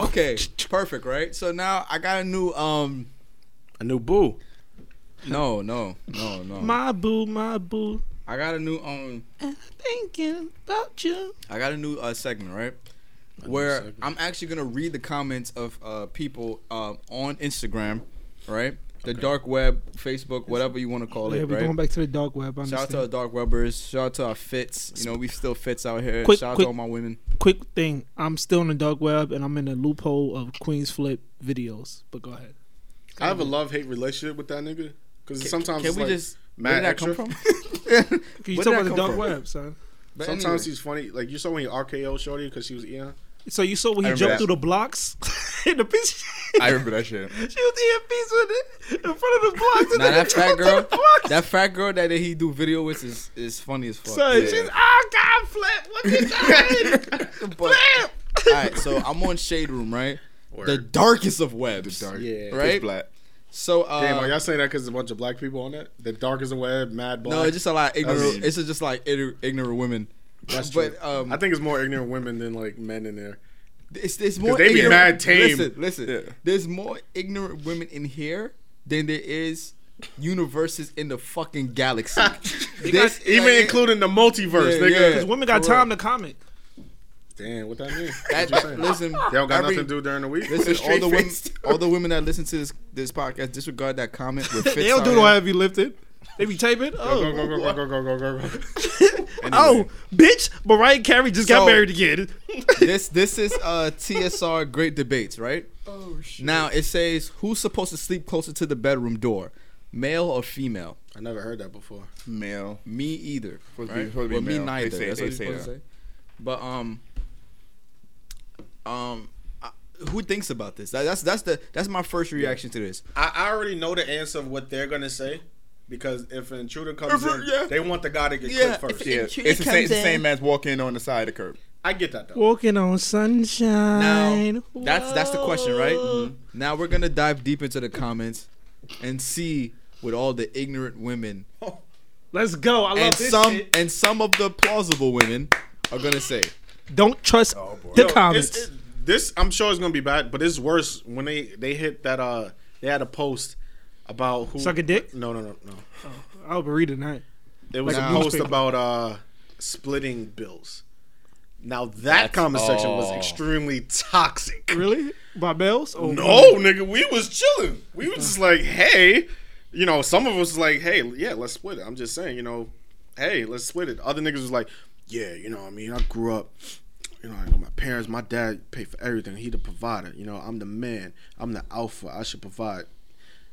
Okay, perfect, right? So now I got a new um. a new boo. No, no, no, no. My boo, my boo. I got a new um. And I'm Thinking about you. I got a new uh, segment, right? Where segment. I'm actually gonna read the comments of uh, people uh, on Instagram, right? The dark web, Facebook, whatever you want to call Yeah, it, we're right? going back to the dark web. I Shout out to our understand. dark webbers. Shout out to our fits. You know, we still fits out here. Quick- Shout out quick- to all my women. Quick thing. I'm still on the dark web and I'm in the loophole of Queens Flip videos. But go ahead. I have a love hate relationship with that nigga. Because sometimes Can it's we like just? mad Where did that come from? You Where talk about the dark from? web, son. But Sometimes anyway. he's funny. Like you saw when he RKO Shorty because she was eating. So you saw when he jumped that. through the blocks in the piece. I remember that shit. She was eating pizza in, it, in front of the blocks. and Nah, then that fat girl, through the blocks. that fat girl that he do video with is is funny as fuck. Son, Yeah. she's oh god, flip. Look at that. But- flip. All right, so I'm on Shade Room, right? The darkest of webs. The dark. Yeah. It's Right? Black. So uh, Damn, are y'all saying that because there's a bunch of black people on it? The dark is a web, mad black. no, it's just a lot of ignorant. mean- it's just like ignorant, ignorant women. That's true. but um, I think it's more ignorant women than like men in there. it's, it's more. they be ignorant- mad tame. Listen, listen. Yeah. There's more ignorant women in here than there is universes in the fucking galaxy. This- Even like, including the multiverse, Yeah, nigga. yeah. Because women got For real. time to comment. Damn, what that mean? that- What you saying? listen, they don't got every- nothing to do during the week. Listen, all the women, all the women that listen to this this podcast, disregard that comment. With They don't do no heavy lifting. They be taping. Go, Oh, go, go, go, go, go, go, go, go. oh, bitch! Mariah Carey just got married again. this this is uh TSR Great Debates, right? Oh shit. Now it says who's supposed to sleep closer to the bedroom door, male or female? I never heard that before. Male. Me either. Supposed to be- right? supposed to be well, me neither. They say- That's they what say you're supposed to say. But um, um, I- who thinks about this? That, that's that's the that's my first reaction to this. I, I already know the answer of what they're gonna say because if an intruder comes If- in, yeah. they want the guy to get Yeah, clipped first. Yeah, It it's the same, comes it's the same as walking on the side of the curb. I get that though. Walking on sunshine. Now that's that's the question, right? Whoa. Now we're gonna dive deep into the comments and see what all the ignorant women Let's go. I love and this some shit. and some of the plausible women are gonna say. Don't trust Oh, the Yo, comments. it- this I'm sure is gonna be bad, but it's worse when they they hit that uh they had a post about who Suck a dick? No, no, no, no. I'll be reading that. It was Like a a post about uh splitting bills. Now that That's- comment section was oh. extremely toxic. Really? By bells? Oh, No, nigga, we was chilling. We was just like, hey, you know, some of us was like, hey, yeah, let's split it. I'm just saying, you know, hey, let's split it. Other niggas was like, yeah, you know, I mean, I grew up, you know my parents, my dad paid for everything. He the provider. You know, I'm the man. I'm the alpha. I should provide.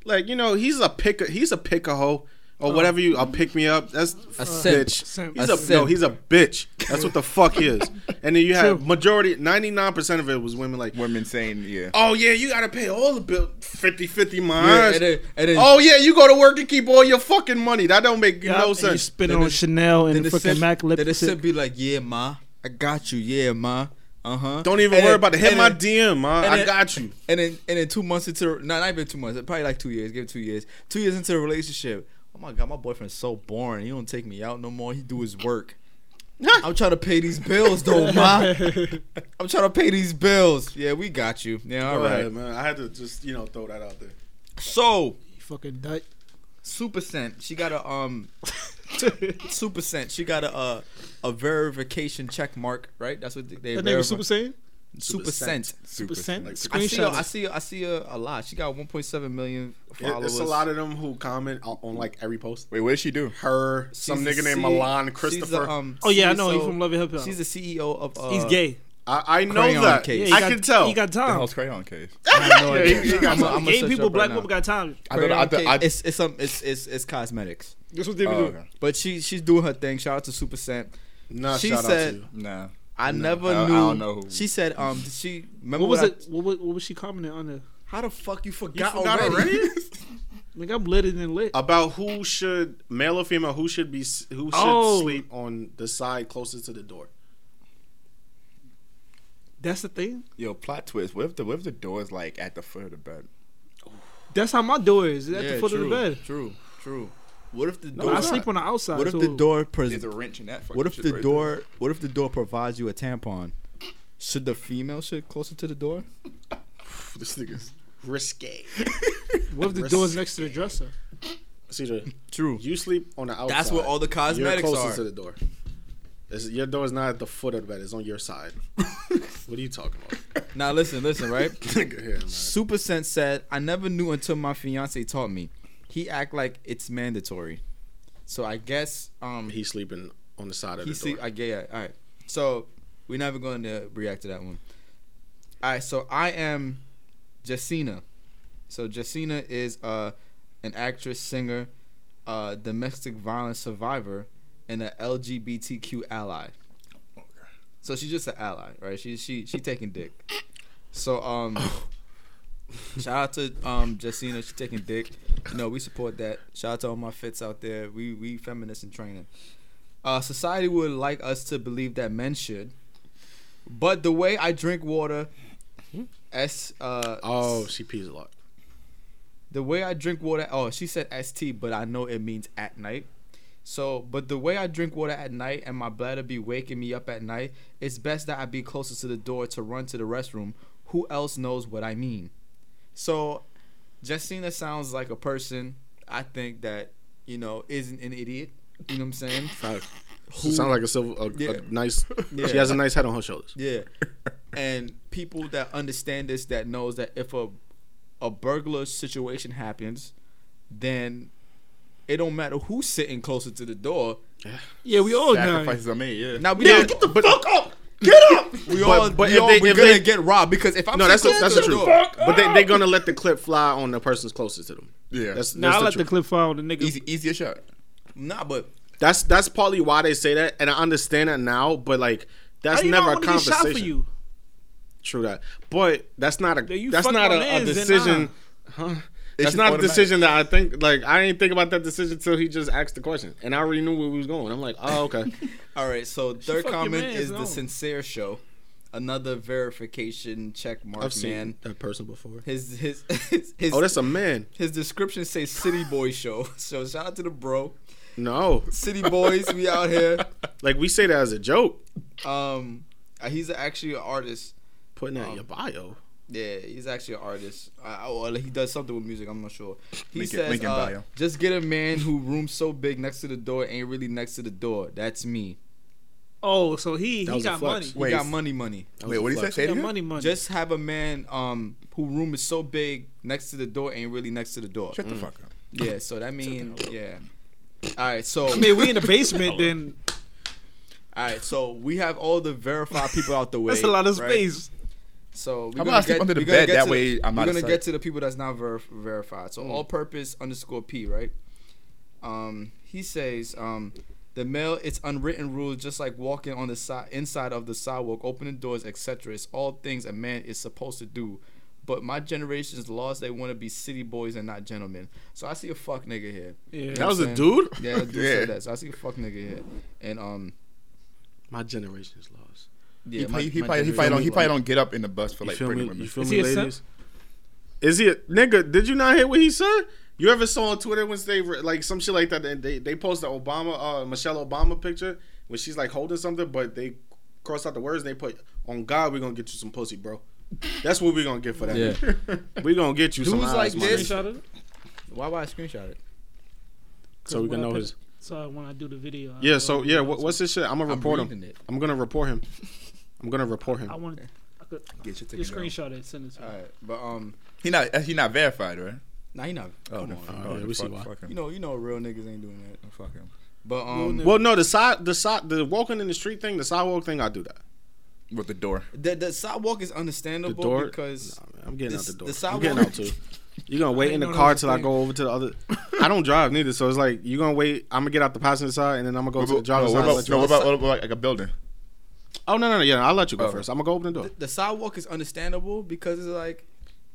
Like, you know, he's a picker. He's a picker hoe. Or whatever you, I'll pick me up. That's A simp. bitch. Simp. He's A a, no, he's a bitch. That's what the fuck he is. And then you have True. majority, ninety nine percent of it was women like, Women saying, yeah. Oh yeah, you gotta pay all the bill 50 50 mine. Yeah, and then, and then, oh yeah, you go to work and keep all your fucking money. That don't make Yep, no and You sense. spit on the- Chanel and the the freaking simp, Mac then the lipstick. simp be like, yeah, ma, I got you, yeah, ma, uh huh. Don't even And worry then- about it. Hit my then- DM, man. and I then- got you. And then and then two months into no, not even two months, probably like two years. Give it two years. Two years into a relationship. Oh my god, my boyfriend's so boring. He don't take me out no more. He do his work. I'm trying to pay these bills though, ma. I'm trying to pay these bills. Yeah, we got you. Yeah, all Go right. ahead, man. I had to just you know throw that out there. So You fucking nut. Super Scent, she got a um Super Scent, she got a uh, a verification check mark, right? That's what they That name is. Super Saiyan? Super Super Scent. Super Scent? Like, I see, her, Screenshot. I see, her, I see her a lot. She got 1.7 million followers. it's a lot of them who comment on, on like every post. Wait, what did she do? Her, some nigga the named C- Milan she's Christopher. the, um, Oh, yeah, I know. CSO He's from Love and Hip Hop. She's the CEO of. Uh, He's gay. I, I know Crayon that. case. he I got, can tell. He got The time. hell's crayon case? I have no Yeah, idea. he- he got I'm a- some I'm a Gay people, black people got time. I thought, I Crayon thought, case- I, it's it's some it's it's it's cosmetics. That's what they be oh, doing. okay. But she she's doing her thing. Shout out to Super Scent. Nah, She shout said- out to you. Nah. I never I- I knew. don't know who. She said, um, did she remember What was I- it? What, was- what was she commenting on there? How the fuck you You forgot, forgot already? already? Nigga, I'm lit than lit. About who should male or female who should be who should Oh. sleep on the side closest to the door. That's the thing. Yo, plot twist. What if the what if the door is like at the foot of the bed? That's how my door is. It's at yeah, the foot true, of the bed. True, true. What if the But door? I sleep on the outside. what if so the door? Pres- There's a wrench in that. fucking what if shit the right door? What if the door provides you a tampon? Should the female sit closer to the door? This nigga's Risque. What if the door's next to the dresser? CJ, True. you sleep on the outside. That's where all the cosmetics You're closest are. to the door. It's, your door is not at the foot of the bed. It's on your side. what are you talking about? Now listen, listen, right? Here. Super Sense said, "I never knew until my fiance taught me. He act like it's mandatory. So I guess um He's sleeping on the side of he the see door. I get it. All right. So we're never going to react to that one. All right. So I am Jessina. So Jessina is uh an actress, singer, uh domestic violence survivor, and an LGBTQ ally. So she's just an ally, right? She she she taking dick. So um. Shout out to um Jessina, she taking dick. Know, we support that. Shout out to all my fits out there. We we feminists in training. Uh, society would like us to believe that men should, but the way I drink water, s uh oh, she pees a lot. the way I drink water. Oh, she said st, but I know it means at night. So, but the way I drink water at night and my bladder be waking me up at night, it's best that I be closer to the door to run to the restroom. Who else knows what I mean? So, Jessina sounds like a person I think that you know isn't an idiot. You know what I'm saying? Fact. She sounds like a silver, a, Yeah. a nice. Yeah. She has a nice head on her shoulders. Yeah. and people that understand this that knows that if a a burglar situation happens, then it don't matter who's sitting closer to the door. Yeah, we all know. sacrifices are made. Yeah. Now we Yeah, don't get the fuck up. Get up. we But- all but we if all they- we're if gonna they- get robbed because if I'm No, that's a, that's close the to truth. door- But they they gonna let the clip fly on the person's closest to them. Yeah. That's, Nah, that's I the let the clip fly on the nigga. Easy, easier shot. Nah, but That's that's partly why they say that, and I understand that now. But like, that's you never I a wanna shot conversation. for you? True that, but that's not a Yeah, you that's not a, a decision. Huh? That's just not a decision that I think. Like I didn't think about that decision until he just asked the question, and I already knew where we was going. I'm like, oh okay. all right. So third comment is the sincere show, another verification check mark I've seen man. that person before. His his his, his Oh, that's a man. his description says City Boy Show. So shout out to the bro. No, City Boys, we out here. like we say that as a joke. Um, he's actually an artist. Putting that in Um, your bio. Yeah, he's actually an artist. Uh, well, he does something with music. I'm not sure. He Link it- says, link in uh, bio. "Just get a man who rooms so big next to the door ain't really next to the door. That's me. Oh, so he That he got flex. money. He got money, money. Wait, what did he say? flex. Say He it got again? money, money. Just have a man um who room is so big next to the door ain't really next to the door. Shut the fuck up. Yeah, so that means yeah. All right, so I mean, we in the basement, then all right, so we have all the verified people out the way. that's a lot of right? space. So we're How gonna sleep get, under the gonna bed? That to way the, I'm we're out of gonna get to the people that's not ver- verified. So all purpose underscore P, right? Um, he says um, the male it's unwritten rules, just like walking on the side inside of the sidewalk, opening doors, etc. It's all things a man is supposed to do. But my generation's lost. they want to be city boys and not gentlemen. So I see a fuck nigga here. Yeah. That was a dude. Yeah, a dude Yeah. said that. So I see a fuck nigga here. And um, My generation's lost. Yeah, he, my- he, he, my probably, he, generation- probably don't, he probably don't get up in the bus for like pretty me? women. You feel Is me, he a ladies? Is he a nigga? Did you not hear what he said? You ever saw on Twitter when they re- like some shit like that? and They they post the Obama, uh, Michelle Obama picture when she's like holding something, but they cross out the words and they put on God, we're gonna get you some pussy, bro. That's what we're gonna get for that. Yeah. we gonna get you some Dudes eyes, like my this- nigga. Screenshot it. Why would I screenshot it? so we can know his. So when I do the video, I Yeah. So yeah, it what, is. what's this shit? I'm gonna I'm report him. it. I'm gonna report him. I'm gonna report him. I want. I could Get your just ticket. down. screenshot it, send it to me. All right, but um, He not he not verified, right? nah, he not. Oh, come no. on. Oh, yeah, we see why. Fuck him. You know, you know, real niggas ain't doing that. fuck him. But um, Well, no, the side, the side, the walking in the street thing, the sidewalk thing, I do that. With the door. the the sidewalk is The understandable door, because Nah, man, I'm getting this- out the door. the I'm getting out sidewalk- too. You gonna wait in the car that was till I go over to the other. I don't drive neither, so it's like you're gonna wait. I'm gonna get out the passenger side, and then I'm gonna go What to the driver's no, side. what about, no, what about, what about like a building? Oh no, no, no, yeah, I'll let you go first. I'm gonna go open the door. the, the sidewalk is understandable because it's like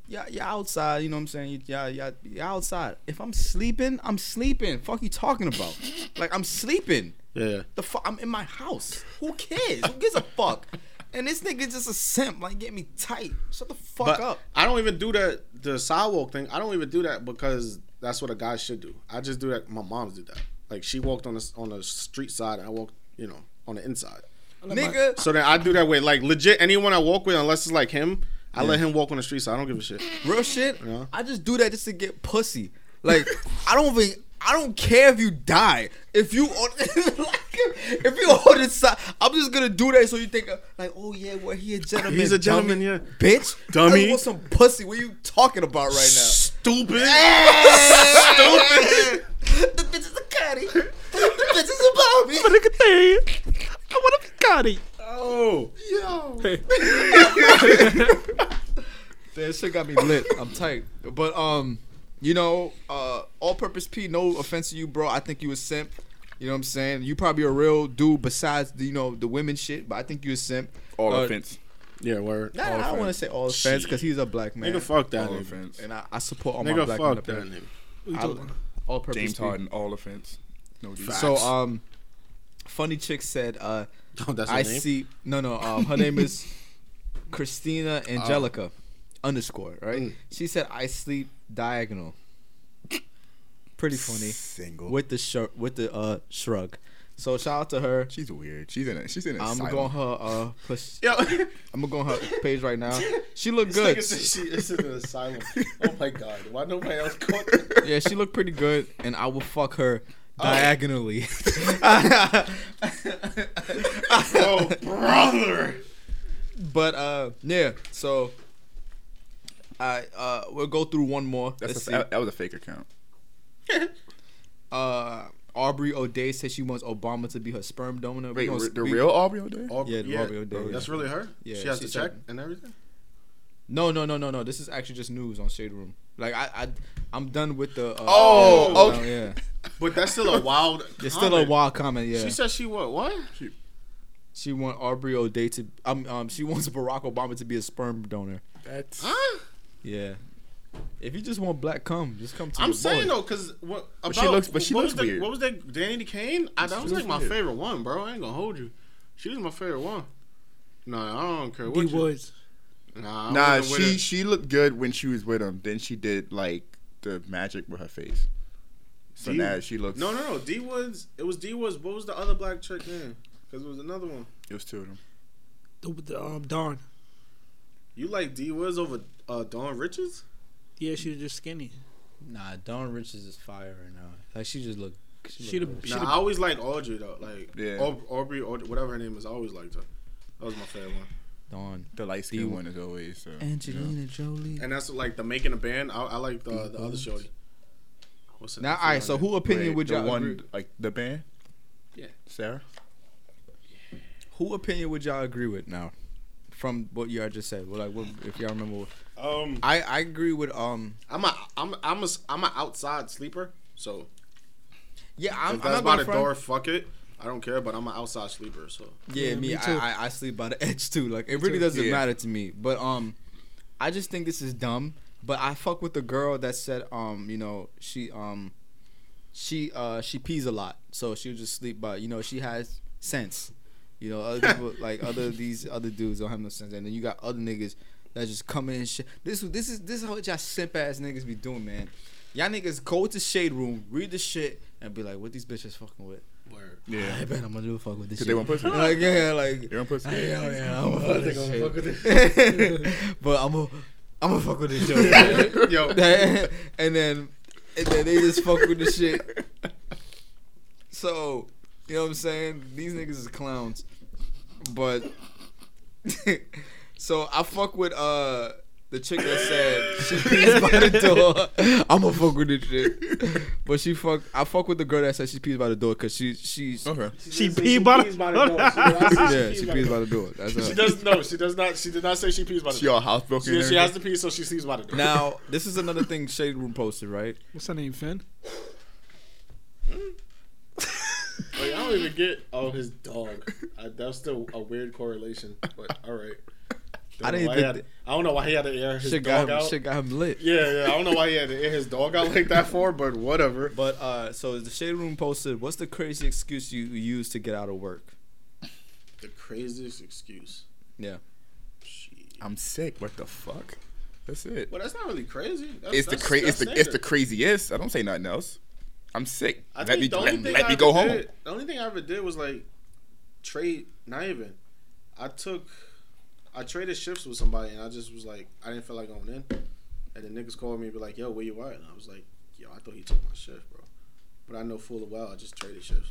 Yeah, you're outside. You know what I'm saying? Yeah, yeah, you're outside. If I'm sleeping, I'm sleeping. Fuck you talking about? like I'm sleeping. Yeah. The fuck? I'm in my house. Who cares? Who gives a fuck? And this nigga just a simp. Like get me tight. Shut the fuck But up. I don't even do that the sidewalk thing. I don't even do that because that's what a guy should do. I just do that. My mom's do that. Like she walked on the on the street side, and I walked, you know, on the inside. Nigga, So then I do that with like legit anyone I walk with, unless it's like him. I let him walk on the street so I don't give a shit. real shit. Yeah. I just do that just to get pussy. Like I don't even. I don't care if you die. If you on, like, if you on the side, I'm just gonna do that so you think uh, like, oh yeah, well he a gentleman. He's a gentleman, dummy. yeah. bitch. Dummy. I just want some pussy. What are you talking about right now? Stupid. Stupid. the bitch is a caddy. The bitch is a Bobby. Look at that. I want to be Gotti. Oh. Yo. that shit got me lit. I'm tight. But um, you know, uh, all-purpose P. No offense to you, bro. I think you a simp. You know what I'm saying? You probably a real dude besides the, you know the women shit, but I think you a simp. All Uh, offense. Yeah, word. Nah, I don't want to say all offense because he's a black man. Nigga, fuck that All nigga. offense. And I, I support all my Nigga, black fuck men. that up nigga. I- All-purpose James P. Harden. All offense. No defense. So um, funny chick said uh, Oh, that's I name? see. No, no. Um, her name is Christina Angelica underscore. Right. Mm. She said I sleep diagonal. Pretty funny Single. with the shirt with the uh shrug. So shout out to her. She's weird. She's in it. She's in it. I'm gonna go on her uh push. Yo, I'm gonna go on her page right now. She look this good. said she is in the asylum. Oh my god, why nobody else caught that? Yeah, she looked pretty good, and I will fuck her Oh. Diagonally. Oh, brother. But uh, yeah. So I uh, we'll go through one more. That's a, that, that was a fake account. uh, Aubrey O'Day says she wants Obama to be her sperm donor. Wait, gonna- the we- real Aubrey O'Day? Oh, Yeah, Aubrey O'Day, That's yeah. really her. Yeah, she has she to check and everything. No, no, no, no, no. This is actually just news on Shade Room. Like I, I, I'm done with the. Uh, Oh, uh, okay. yeah. But that's still a wild. It's still a comment. wild comment. Yeah. She said she what? What? She want Aubrey O'Day to. Um, um, she wants Barack Obama to be a sperm donor. That's Huh? Yeah. If you just want black cum, just come to me. I'm your saying boy. though, cause what about she looks- but she what looks was the. What was that? Danity Kane? I, that She was like my weird. favorite one, bro. I ain't gonna hold you. She was my favorite one. Nah, I don't care D what. You, Woods. Nah, nah. She her. she looked good when she was with him. Then she did like the magic with her face. So D- now she looks. No, no, no. D Woods. It was D Woods. What was the other black chick name? Because it was another one. It was two of them. The, the, um, Dawn. You like D Woods over uh, Dawn Richards? Yeah, she was just skinny. Nah, Dawn Richards is fire right now. Like she just look. She, She look the- Nah, I always liked Audrey though. Like Yeah. Aub- Aubrey or whatever her name is. I always liked her. That was my favorite one. Dawn. The light D- skinned one is always. So, Angelina Jolie. And that's like the making a band. I, I like the the other shorty. What's her Now, name? all right. So, who opinion Wait, would y'all one agree? like the band? Yeah. Sarah. Who opinion would y'all agree with now? From what y'all just said, well, like, what, if y'all remember, what, Um, I I agree with um. I'm a I'm I'm a I'm an outside sleeper. So Yeah, I'm. I'm that's not by gonna the front. door. Fuck it. I don't care. But I'm an outside sleeper. So Yeah, Yeah, me. me I, too. I I sleep by the edge too. Like it really too. doesn't Yeah. matter to me. But um, I just think this is dumb. But I fuck with the girl that said um, you know, she um, she uh she pees a lot, so she'll just sleep by. You know, she has sense. You know, other people like other these other dudes don't have no sense, and then you got other niggas that just come in and shit. This this is this is how y'all simp ass niggas be doing, man. Y'all niggas go to shade room, read the shit, and be like, "What these bitches fucking with?" Word. I bet I'm gonna do a fuck with this Cause shit. they want pussy. Like yeah, like They want pussy. Hell yeah, I'm gonna fuck They this gonna fuck with shit. but I'm gonna, I'm gonna fuck with this shit. Yo. and then, and then they just fuck with the shit. So, you know what I'm saying? These niggas is clowns. But, so I fuck with uh the chick that said she pees by the door. I'ma fuck with this shit. But she fuck. I fuck with the girl that said she pees by the door because she she's Okay. She said pee by the- pees by the door. She did not say yeah she pees by the door. That's She her. does no. She does not. She did not say she pees by the She door. all housebroken. She, she has everything? to pee, so she sleeps by the door. Now, this is another thing Shade Room posted, right? What's her name, Finn? Like, I don't even get oh his dog. I, that's still a weird correlation, but all right. I didn't why think had- I don't know why he had to air his shit dog got him, out. shit got him lit. Yeah, yeah. I don't know why he had to air his dog out like that for, but whatever. But uh, so the shade room posted, "What's the crazy excuse you use to get out of work?" The craziest excuse. Yeah. Shit. I'm sick. What the fuck? That's it. Well, that's not really crazy. That's, It's the that's- cra- it's that's the it's the craziest. I don't say nothing else. I'm sick. I let me the let, let me ever go home. the only thing I ever did was like trade. Not even. I took. I traded shifts with somebody, and I just was like, I didn't feel like going in. And the niggas called me and be like, "Yo, where you at?" And I was like, "Yo, I thought he took my shift, bro." But I know full well I just traded shifts.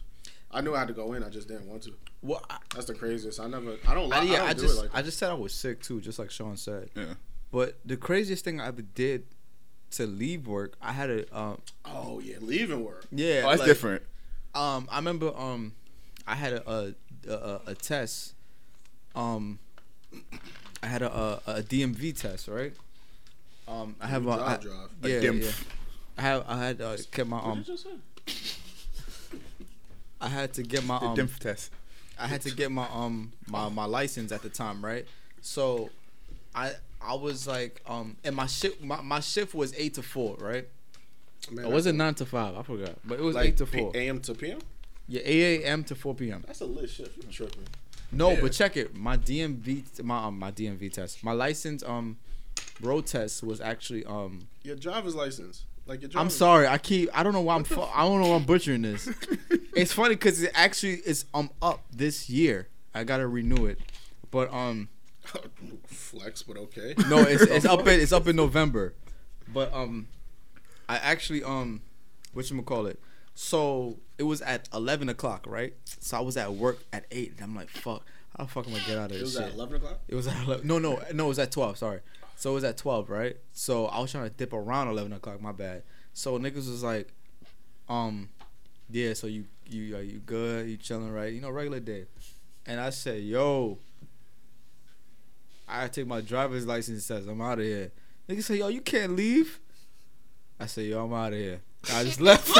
I knew I had to go in. I just didn't want to. Well, I, That's the craziest. I never. I don't. Li- I, I, yeah, don't I do just it like I just said I was sick too, just like Sean said. Yeah. But the craziest thing I ever did to leave work, I had a um, Oh yeah, leaving work. yeah, Oh, that's like, different. Um, I remember um, I had a a, a, a test. Um, I had a, a a DMV test, right? Um, I have a, drive, I, drive. A yeah, dim- yeah. I have I had uh, kept my um did you just say? I had to get my The um dimph test. I had to get my um my my license at the time, right? So I I was like um and my shift my, my shift was eight to four, right? Man, It wasn't nine to five, I forgot, but it was like eight to P- four. AM to PM. Yeah, eight a.m. to four p.m. That's a lit shift. You tripping? No, Yeah. but check it. My DMV my um my DMV test, my license um road test was actually um. Your driver's license, like your. I'm sorry, I keep I don't know why I'm fu- I don't know why I'm butchering this. it's funny because it actually is um up this year. I gotta renew it, but um. Flex, but okay. No, it's it's up in it's up in November, but um, I actually um, what you call it? So it was at eleven o'clock, right? So I was at work at eight, and I'm like, fuck, how the fuck am I get out of this?" It was shit? at eleven o'clock. It was at 11, no, no, no. It was at twelve. Sorry. So it was at twelve, right? So I was trying to dip around eleven o'clock. My bad. So niggas was like, um, yeah. So you you are you good? You chilling, right? You know, regular day. And I said, yo, I take my driver's license. Says I'm out of here. Niggas say, yo, you can't leave. I said, yo, I'm out of here. I just left.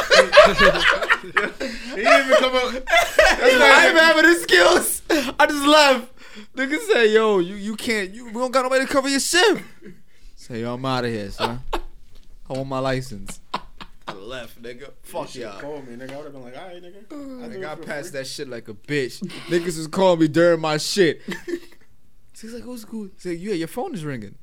He didn't even come up. I ain't even having the skills. I just left. Nigga say, yo, you, you can't, you we don't got nobody to cover your shit." Say, yo, I'm out of here, son. I want my license. I left, nigga. Fuck You y'all. should've called me, nigga. I would have been like, all right, nigga. I'll do Nigga, I passed free." that shit like a bitch. Niggas was calling me during my shit. He's like, who's cool? He's like, yeah, your phone is ringing.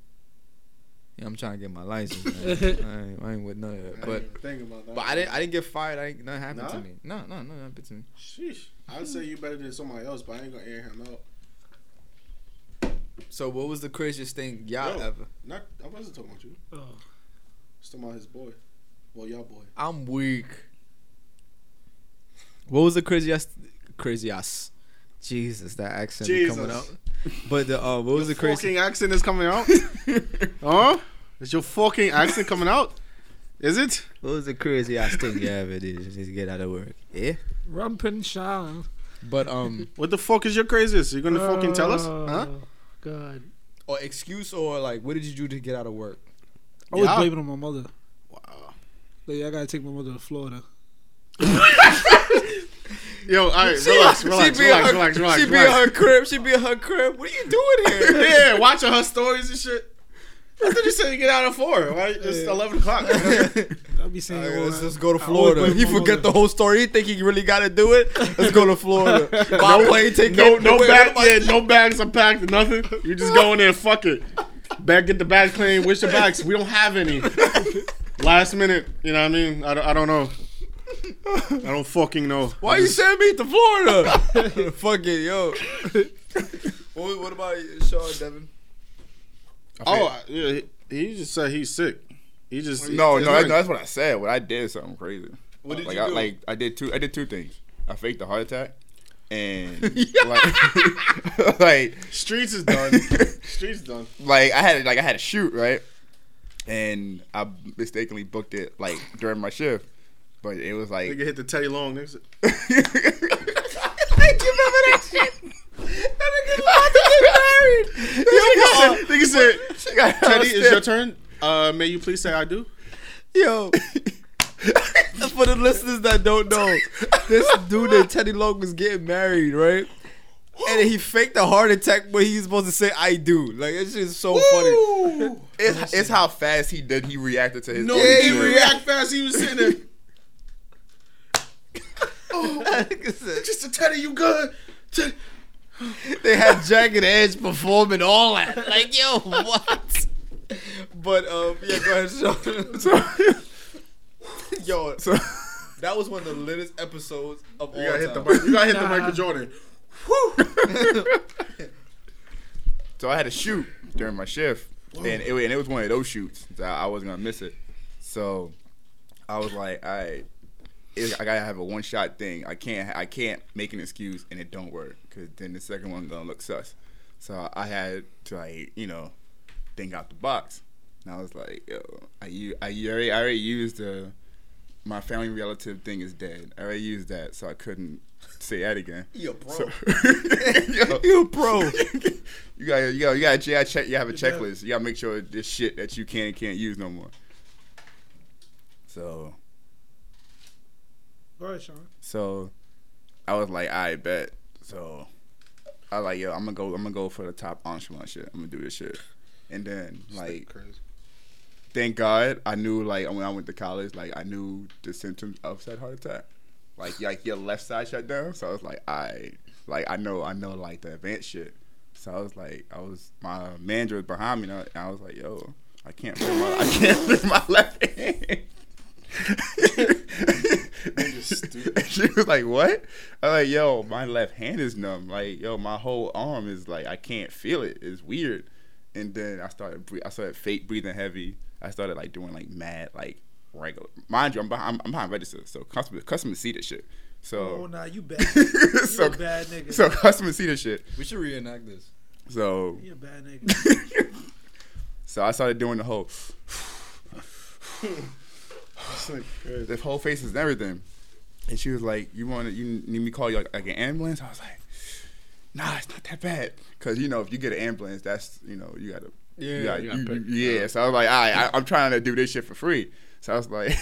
Yeah, I'm trying to get my license. Man. I, ain't, I ain't with none of that. I But didn't about that. but I didn't I didn't get fired. I ain't nothing happened to me. No, no, no, happened to me. Sheesh. I'd say you better than somebody else, but I ain't gonna air him out. So what was the craziest thing y'all Yo. ever? Not. I wasn't talking about you. I Oh. was talking about his boy. Well, y'all boy. I'm weak. What was the craziest? Craziest. Jesus, that accent be coming out. But the uh, what was the crazy Fucking accent is coming out. huh? Is your fucking accent coming out? Is it? What was the craziest thing you ever did just to get out of work? Yeah. Rumpin Sean. But um, What the fuck is your craziest? You gonna fucking tell us? Huh? Oh, God. or excuse or like, what did you do to get out of work? I was Yeah. blame it on my mother. Wow. Like, I gotta take my mother to Florida. Yo, all right, relax, relax, be relax, in her, relax, relax, She be relax. in her crib. She be in her crib. What are you doing here? yeah, watching her stories and shit. I thought you said you get out at four, right? It's Yeah. eleven o'clock. I'll be saying, Alright, all let's that. just go to Florida. blame He forget mother. the whole story. He think he really got to do it. Let's go to Florida. My plane ticket. no, no Wait, bag, what am I- yeah, no bags are packed, nothing. You just go in there, fuck it. Back, get the bag clean. Where's your bags? We don't have any. Last minute, you know what I mean? I, don't- I don't know. I don't fucking know. Why you send me to Florida? Fuck it, yo. what, what about you, Sean Devin? Oh, yeah, he, he just said he's sick. He just No, it's no, not- that's, that's what I said. What I did something crazy. What did like, you I, do? Like I did two. I did two things. I faked a heart attack, and like, like, Streets is done. Streets is done. like I had like I had a shoot right, and I mistakenly booked it like during my shift, but it was like. Nigga hit the Teddy Long. Nigga. said, you remember that shit? That nigga about to get married. Yo, Nigga said, She got Teddy, it's your turn. Uh, may you please say I do? yo. For the listeners that don't know, this dude named Teddy Long was getting married, right? and he faked a heart attack, but he's supposed to say "I do." Like it's just so funny. It's, it's how fast he did. He reacted to his. No, he didn't react fast. He was sitting there. Oh, just a tell you, you good. T- they had Jagged Edge performing all that. Like, yo, what? But um, yeah, go ahead, Sean. yo, So, that was one of the littest episodes of all gotta hit the time. You gotta hit the Michael Jordan. so I had to shoot during my shift, and it, and it was one of those shoots. So I wasn't gonna miss it. So I was like, all right, it, I gotta have a one shot thing. I can't I can't make an excuse and it don't work because then the second one gonna look sus. So I had to like you know think out the box. And I was like, yo, I I already, I already used the my family relative thing is dead. I already used that, so I couldn't say that again. You bro. So, Yo, You a pro. you got you got you got you check. You have a checklist. You got to make sure this shit that you can and can't use no more. So Go ahead, Sean. so I was like, I bet. So I was like, yo, I'm gonna go. I'm gonna go for the top echelon shit. I'm gonna do this shit. And then like, Crazy. thank God, I knew like when I went to college, like I knew the symptoms of said heart attack. Like like your left side shut down. So I was like, I like I know I know like the advanced shit. So I was like, I was my manager was behind me, and I, and I was like, yo, I can't feel my I can't feel my left hand. stupid. she was like, "What?" I was like, "Yo, my left hand is numb. Like, yo, my whole arm is like, I can't feel it. It's weird." And then I started, bre- I started fake breathing heavy. I started like doing like mad, like regular. Mind you, I'm behind, I'm behind register, so customer, customer see this shit. So, Oh, So, nah, you bad. You so, a bad nigga. so customer see this shit. We should reenact this. So, You a bad nigga. so I started doing the whole, It's like the whole face and everything. And she was like, "You want to? You need me call you like, like an ambulance?" I was like, "Nah, it's not that bad." Cause you know, if you get an ambulance, that's you know, you gotta, Yeah, you gotta, you gotta you- you- yeah. So I was like, "All right, I, I'm trying to do this shit for free." So I was like,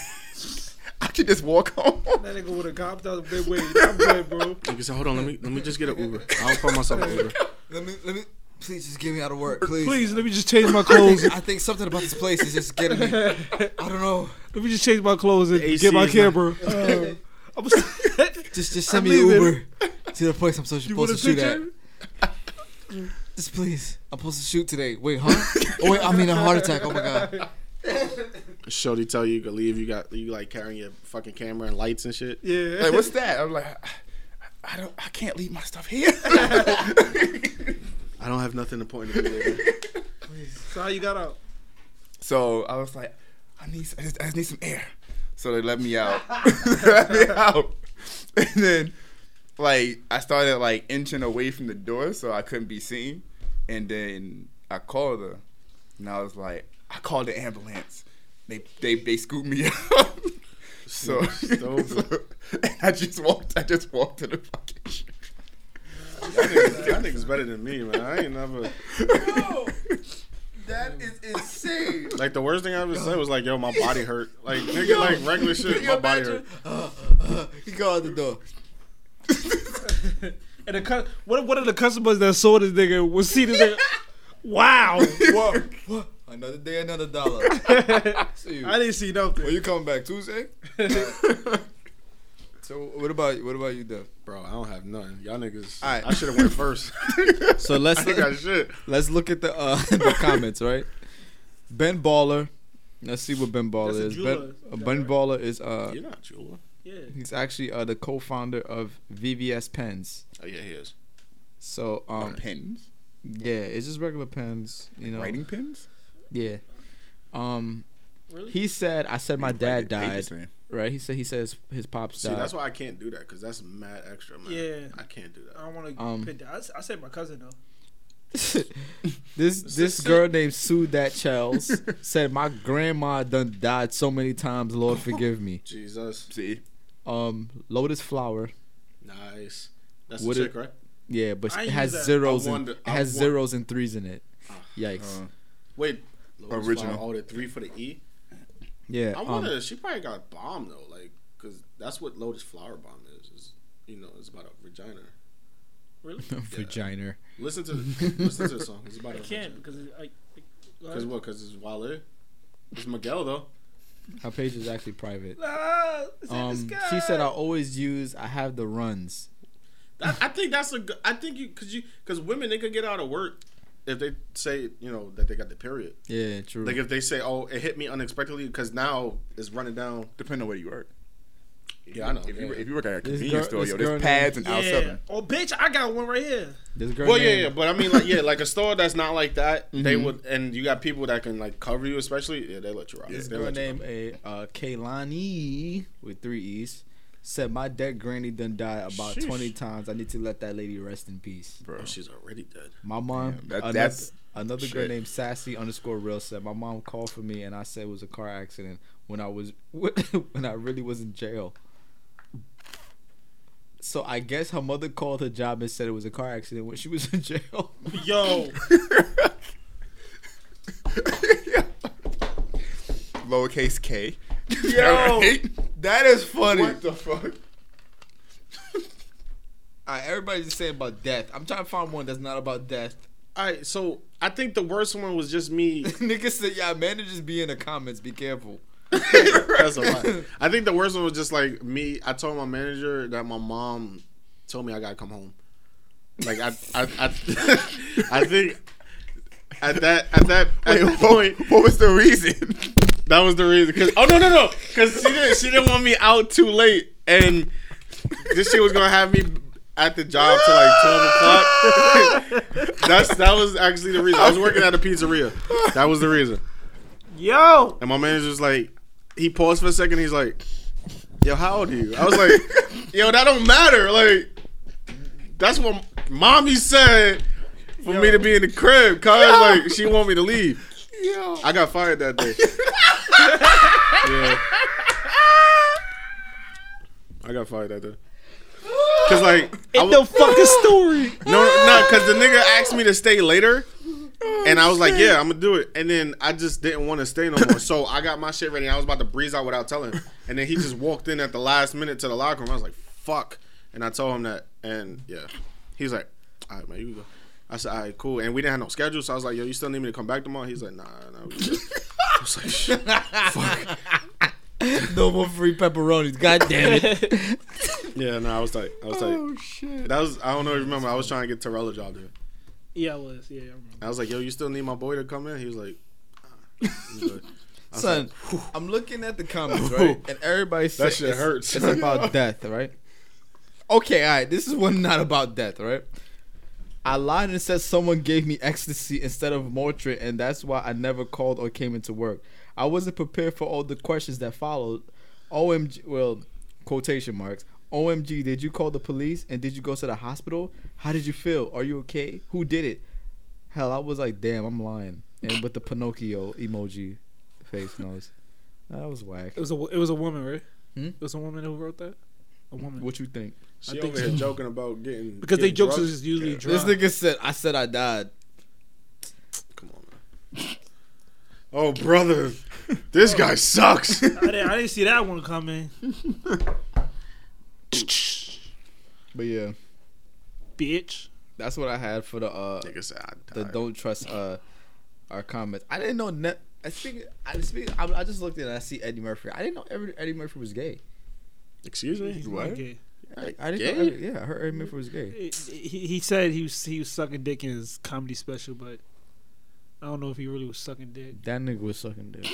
"I could just walk home." that nigga would have copped out a big wage. I'm good, bro. Nigga said, hold on, let me let me just get an Uber. I'll call myself an Uber. Let me, let me, please just get me out of work, please. Please, let me just change my clothes. I think something about this place is just getting me. I don't know. Let me just change my clothes and AC get my is not- camera. Uh, I'm Just, just I'm send me an leaving. Uber to the place I'm so you want supposed to shoot at. picture? Just please. I'm supposed to shoot today. Wait, huh? oh wait, I mean a heart attack. Oh my god. Shorty tell you you can leave. You got you like carrying your fucking camera and lights and shit. Yeah. like, what's that? I'm like, I, I don't, I can't leave my stuff here. I don't have nothing to point to. Nigga. So how you got out? So I was like, I need, I just, I just need some air. So they let me out. they let me out, and then like I started like inching away from the door so I couldn't be seen, and then I called her, and I was like, I called the ambulance. They they they scooped me up. So, so and I just walked. I just walked to the fucking. Shit. Y'all niggas, better than me, man. I ain't never. that is insane. Like the worst thing I ever said was like, "Yo, my body hurt." Like nigga, like regular shit, my body hurt. Uh, uh, uh, he go out the door. And the cu- what what are the customers that saw this nigga will see this nigga? Wow. What? What? Another day, another dollar. See you. I didn't see nothing. When you coming back Tuesday? So what about what about you, Dev? Bro, I don't have none. Y'all niggas. Alright. I should have went first. So let's I got shit. let's look at the uh, the comments, right? Ben Baller. Let's see what Ben Baller That's is. jeweler. Ben, Is uh, Ben right? Baller is uh You're not jeweler. Yeah. he's actually uh the co-founder of VVS Pens. Oh yeah, he is. So um pens, yeah, it's just regular pens, you know. writing pens. Yeah. Um Really? he said I said my dad died, Papers, man. Right? He said he says his pops See, died. that's why I can't do that because that's mad extra, man. Yeah. I can't do that. I don't want to. Um, I, I said my cousin though. this this girl named Sue That Chels said my grandma done died so many times. Lord forgive me. Jesus, See, Um, Lotus Flower. nice. That's What the it- chick, right? Yeah, but it has zeros and it has won- zeros and threes in it. Yikes. uh, Wait, Lotus Original. Flower, Oh, the three for the E. yeah. I Um, wonder. she probably got bombed though, like because that's what Lotus Flower Bomb is. Is you know, it's about a vagina. Really? Vagina. Listen to listen to the song. It's about I a can't because it, I. Because what? Because it's Wale. It's Miguel though. Her page is actually private. Ah, it's in the Um, she said I always use. I have the runs. I, I think that's a. good- I think you because you because women they could get out of work if they say you know that they got the period. Yeah, true. Like if they say, "Oh, it hit me unexpectedly," because now it's running down. Depending on where you work. Yeah, I know. If you if you work at a convenience girl- store, yo, there's pads and out Yeah. seven. Oh, bitch, I got one right here. this girl. Well, yeah, yeah, but I mean, like, yeah, like a store that's not like that, they Mhm. would, and you got people that can like cover you, especially. Yeah, they let you rock. This They girl let you named a uh, Kaylani with three e's said my dead granny done died about Sheesh. twenty times. I need to let that lady rest in peace. Bro. Oh, she's already dead. My mom. Damn, that- another, that's another girl named Sassy underscore real said my mom called for me and I said it was a car accident when I was when I really was in jail. So I guess her mother called her job and said it was a car accident when she was in jail. Yo, Lowercase K. Yo, Right? that is funny. What the fuck? Alright, everybody's just saying about death. I'm trying to find one that's not about death. All right, so I think the worst one was just me. Niggas said, yeah, managers be in the comments. Be careful. That's a lot. I think the worst one was just like me. I told my manager that my mom told me I gotta come home. Like I, I, I, I think at that at that at Wait, that point what, what was the reason? That was the reason. Cause oh no no no, because she didn't she didn't want me out too late, and this shit was gonna have me at the job till like twelve o'clock. That's that was actually the reason. I was working at a pizzeria. That was the reason. yo, And my manager's like, he paused for a second. He's like, "Yo, how old are you?" I was like, "Yo, that don't matter. Like, that's what mommy said for me to be in the crib. Cause like she want me to leave. Yo. I got fired that day. yeah, I got fired that day. Cause like, I in was, the fucking story. no, no, cause the nigga asked me to stay later. Oh, and I was like, yeah, I'm gonna do it. And then I just didn't want to stay no more. So I got my shit ready. I was about to breeze out without telling him. And then he just walked in at the last minute to the locker room. I was like, fuck. And I told him that. And yeah, he's like, all right, man, you can go. I said, all right, cool. And we didn't have no schedule. So I was like, yo, you still need me to come back tomorrow? He's like, nah, nah. I was like, shit. Fuck. no more free pepperonis. God damn it. Yeah, no, I was like, I was like, Oh shit. that was, I don't know if you remember. I was trying to get Terrell a job there. Yeah, I was. Yeah, I remember. I was like, yo, you still need my boy to come in? He was like, "Ah." He was like- Son, like, I'm looking at the comments, right? And everybody said That shit it's, hurts. It's about death, right? Okay, all right. This is one not about death, right? I lied and said someone gave me ecstasy instead of Motrin, and that's why I never called or came into work. I wasn't prepared for all the questions that followed. OMG, well, quotation marks. OMG, did you call the police and did you go to the hospital? How did you feel? Are you okay? Who did it? Hell, I was like, damn, I'm lying. And with the Pinocchio emoji face nose. That was whack. It was a it was a woman, right? Hmm? It was a woman who wrote that. A woman. What you think? She I think over here so. joking about getting because they getting jokes drugs. is usually Yeah. drunk. This nigga said, I said I died. Come on, man. Oh, brother, this guy sucks. I didn't, I didn't see that one coming. But yeah, Bitch. that's what I had for the uh Nigga said, I the don't trust uh our comments. I didn't know net. I speak. I speak. I, I just looked at and I see Eddie Murphy. I didn't know Eddie, Eddie Murphy was gay. Excuse me. He's What? not gay. I, I didn't. Gay? Know Eddie, yeah, I heard Eddie Murphy was gay. He, he said he was he was sucking dick in his comedy special, but I don't know if he really was sucking dick. That nigga was sucking dick.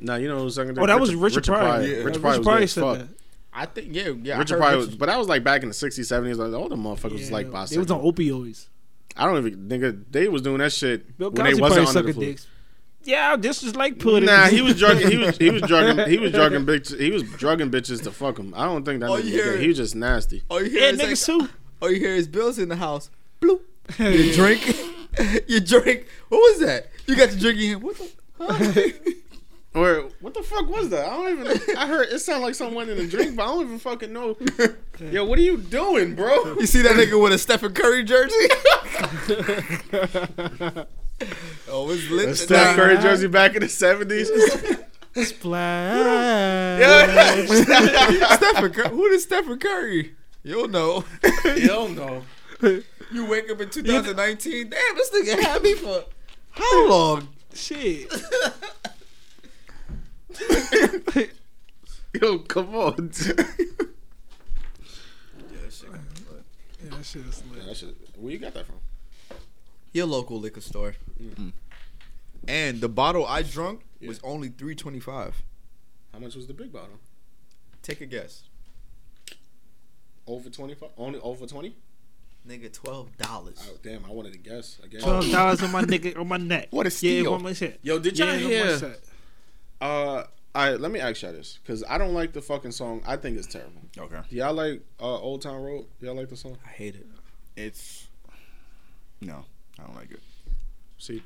Nah, you know who's sucking dick? Oh, that was Richard Pryor. Richard Yeah, Pryor, Richard was Pryor gay said fuck. that. I think yeah, yeah. Richard heard Pryor, was, but that was like back in the 60s, 70s. Like all the motherfuckers was Yeah, like They It was on opioids. I don't even nigga. They was doing that shit Bill when they wasn't probably under the sucking flu. dicks. Yeah, this is like pudding. Nah, he was drugging. He was he was drugging. He was drugging bitches. He was drugging bitches to fuck him. I don't think that. Oh, nigga you was hear He was just nasty. Oh, you hear Yeah, is niggas like, too. all you hear is Bill's in the house. Bloop. You drink. you drink. What was that? You got your drink in here. What the? Huh? Or what the fuck was that? I don't even. I heard it sounded like someone in a drink, but I don't even fucking know. Yo, what are you doing, bro? You see that nigga with a Stephen Curry jersey? oh, it's lit. A Steph Curry jersey back in the seventies. Splash. Stephen Curry. Who is Stephen Curry? You'll know. Hell know. You wake up in 2019. Damn, this nigga had me for how long? Shit. Yo, come on. Yeah, that shit is lit. that shit, where you got that from? Your local liquor store. Mm. And the bottle I drunk was only 325. How much was the big bottle? Take a guess. Over twenty five. Only over twenty. Nigga, twelve dollars. Oh damn! I wanted to guess again. Twelve dollars on my nigga on my neck. What a steal! Yeah, steal. on my shit. Yo, did y'all on my hear? shit. Uh, all right. Let me ask y'all this, cause I don't like the fucking song. I think it's terrible. Okay. Do y'all like uh, Old Town Road? Y'all like the song? I hate it. It's no, I don't like it. See,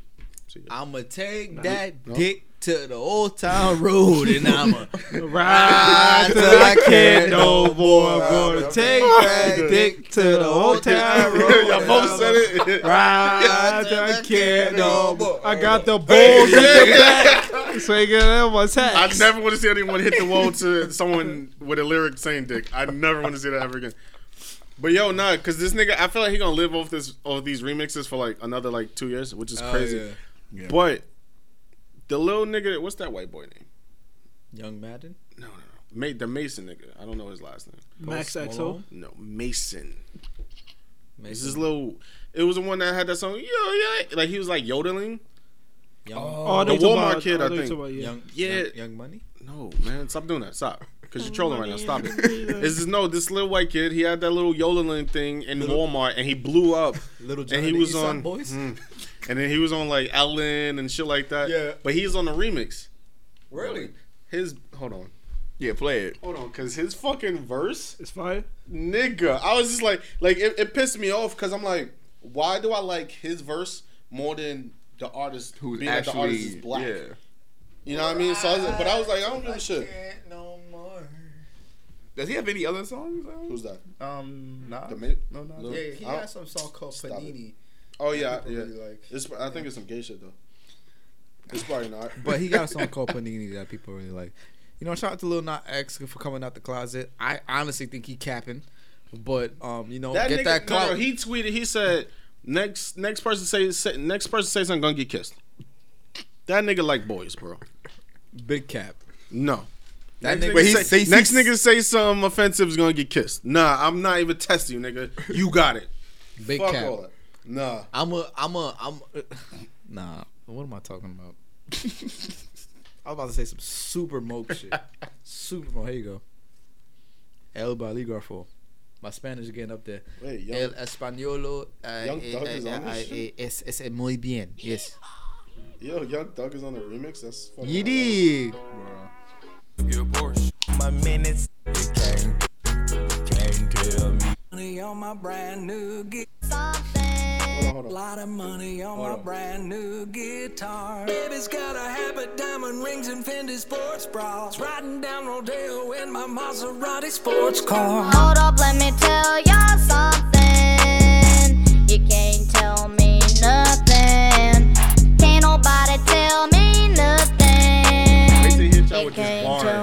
see. I'ma take that No. dick to the old town road and I'ma Ride till I can't no more. I'm gonna take that dick to the old town road. y'all both said it. Ride till I can't no more. I got the balls in the back. So you get that on my I never want to see anyone hit the wall to someone with a lyric saying "dick." I never want to see that ever again. But yo, nah, cause this nigga, I feel like he gonna live off this, off these remixes for like another like two years, which is Oh, crazy. yeah. Yeah. But the little nigga, what's that white boy name? Young Madden. No, no, no. Ma- the Mason nigga. I don't know his last name. Max Post XO. No, Mason. This Mason. is little. It was the one that had that song. Yo, yeah, like he was like yodeling. Young, Oh, oh, oh The know you talking Walmart about- kid, know I think. talking about, yeah. young, Yeah. young, young money. No, man, stop doing that. Stop, because you're trolling right now. Stop it. This is no this little white kid. He had that little yodeling thing in Walmart, and he blew up. Little John and he the was East on, Boys? Mm. and then he was on like Ellen and shit like that. Yeah. but he's on the remix. Really? His hold on, Yeah, play it. hold on, because his fucking verse, It's fire. nigga. I was just like, like it, it pissed me off because I'm like, why do I like his verse more than the artist Who's being that the actually artist is black? Yeah. You know what I mean? So, I was, but I was like, I don't give a shit. No more. Does he have any other songs? um? Who's that? Um, nah. The ma- no, no. Lil- Yeah, he I don't- has some song called Stop it. Panini. Oh yeah, yeah. really like. It's, I think it's some gay shit though. It's probably not. But he got a song called Panini that people really like. You know, shout out to Lil Nas X for coming out the closet. I honestly think he capping, but um, you know, that get nigga, that clout. no, he tweeted. He said, "Next, next person say, say next person says I'm gonna get kissed." That nigga like boys, bro. Big cap. No. That next nigga- nigga Wait, he say, say- next nigga say something offensive is gonna get kissed. Nah, I'm not even testing you, nigga. You got it. Big Fuck cap. all that. Nah. I'm a, I'm a, I'm. A, nah. What am I talking about? I was about to say some super moke shit. super moke. Here you go. El Baligrafo. My Spanish is getting up there. Wait, young, El españolo uh, Young eh, Thug eh, is on this eh, shit? es, es muy bien. Yes. yo, Young Thug is on the remix. That's fucking You dig? My minutes. You can't, can't tell me. Money on my brand new gu- Hold on, hold on. lot of money on my brand new guitar. Baby's got a habit, diamond rings and Fendi sports bras. Riding down Rodeo in my Maserati sports car. Hold up, let me tell y'all something. You can't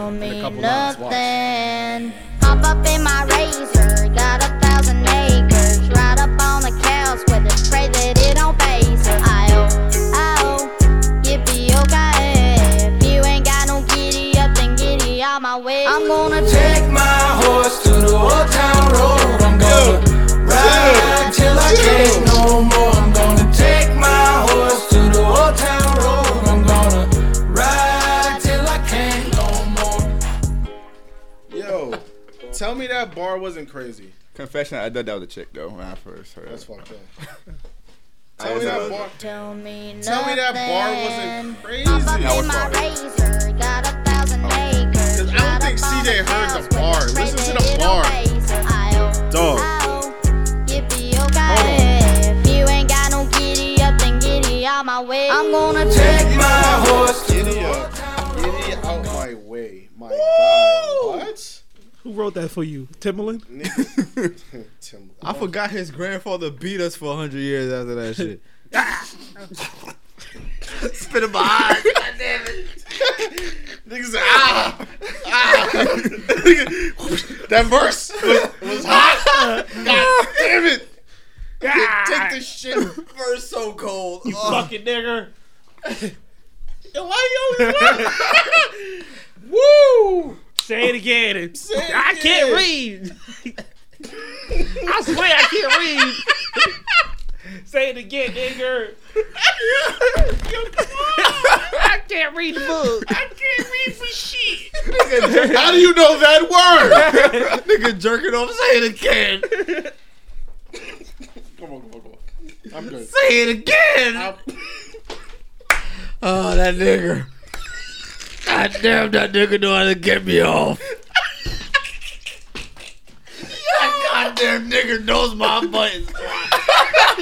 can't bar tell in a me couple months. Watch. nothing. Hop up in my razor, got a thousand acres. Ride up on the couch with it, pray that it don't face her. I-oh, I-oh, yippee, okay. If you ain't got no giddy up, then giddy out my way. I'm gonna take Take my horse to the old town road. I'm gonna ride till I can't no more. Tell me that bar wasn't crazy. Confession, I thought that was a chick though when I first heard. That's it. fucked up. Tell me that bar. Tell me nothing. Tell me that bar wasn't crazy. Hop was my razor, got a thousand oh. acres. 'Cause I don't think Ride up on CJ heard the bar. Listen to the bar. don't face her. I-oh, Dog. I-oh, yippee, okay. If you ain't got no giddy up, then giddy out my way. I'm gonna take Take my horse to the up. old town Giddy out my way. My God. What? Who wrote that for you? Timberland? Nigga. Tim. I forgot his grandfather beat us for hundred years after that shit. Spit in my eyes. God damn it. Niggas ah, ah. Nigga, that verse was, was hot. God damn it. Take the shit first so cold. You Oh. fucking nigger. Why you always Woo! Say it again. Say it I can't read. I swear I can't read. Say it again, nigger. I can't read the book. I can't read for shit. How do you know that word? Nigga jerking off. Say it again. come on, come on, come on. I'm good. Say it again. I'm- Oh, that nigger. God damn, that nigga know how to get me off. that goddamn nigger knows my buttons.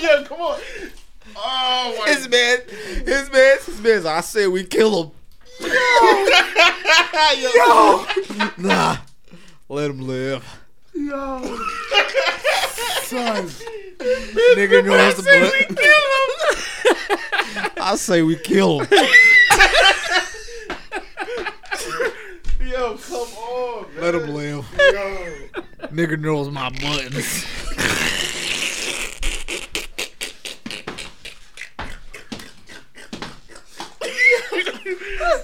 yeah, come on. Oh my His man, his man, his man's. I say we kill him. Yo, nah, let him live. Yo, son, nigga knows the butt. I say we kill him. Yo, come on, man. Let him live. Yo. Nigga knows my buttons.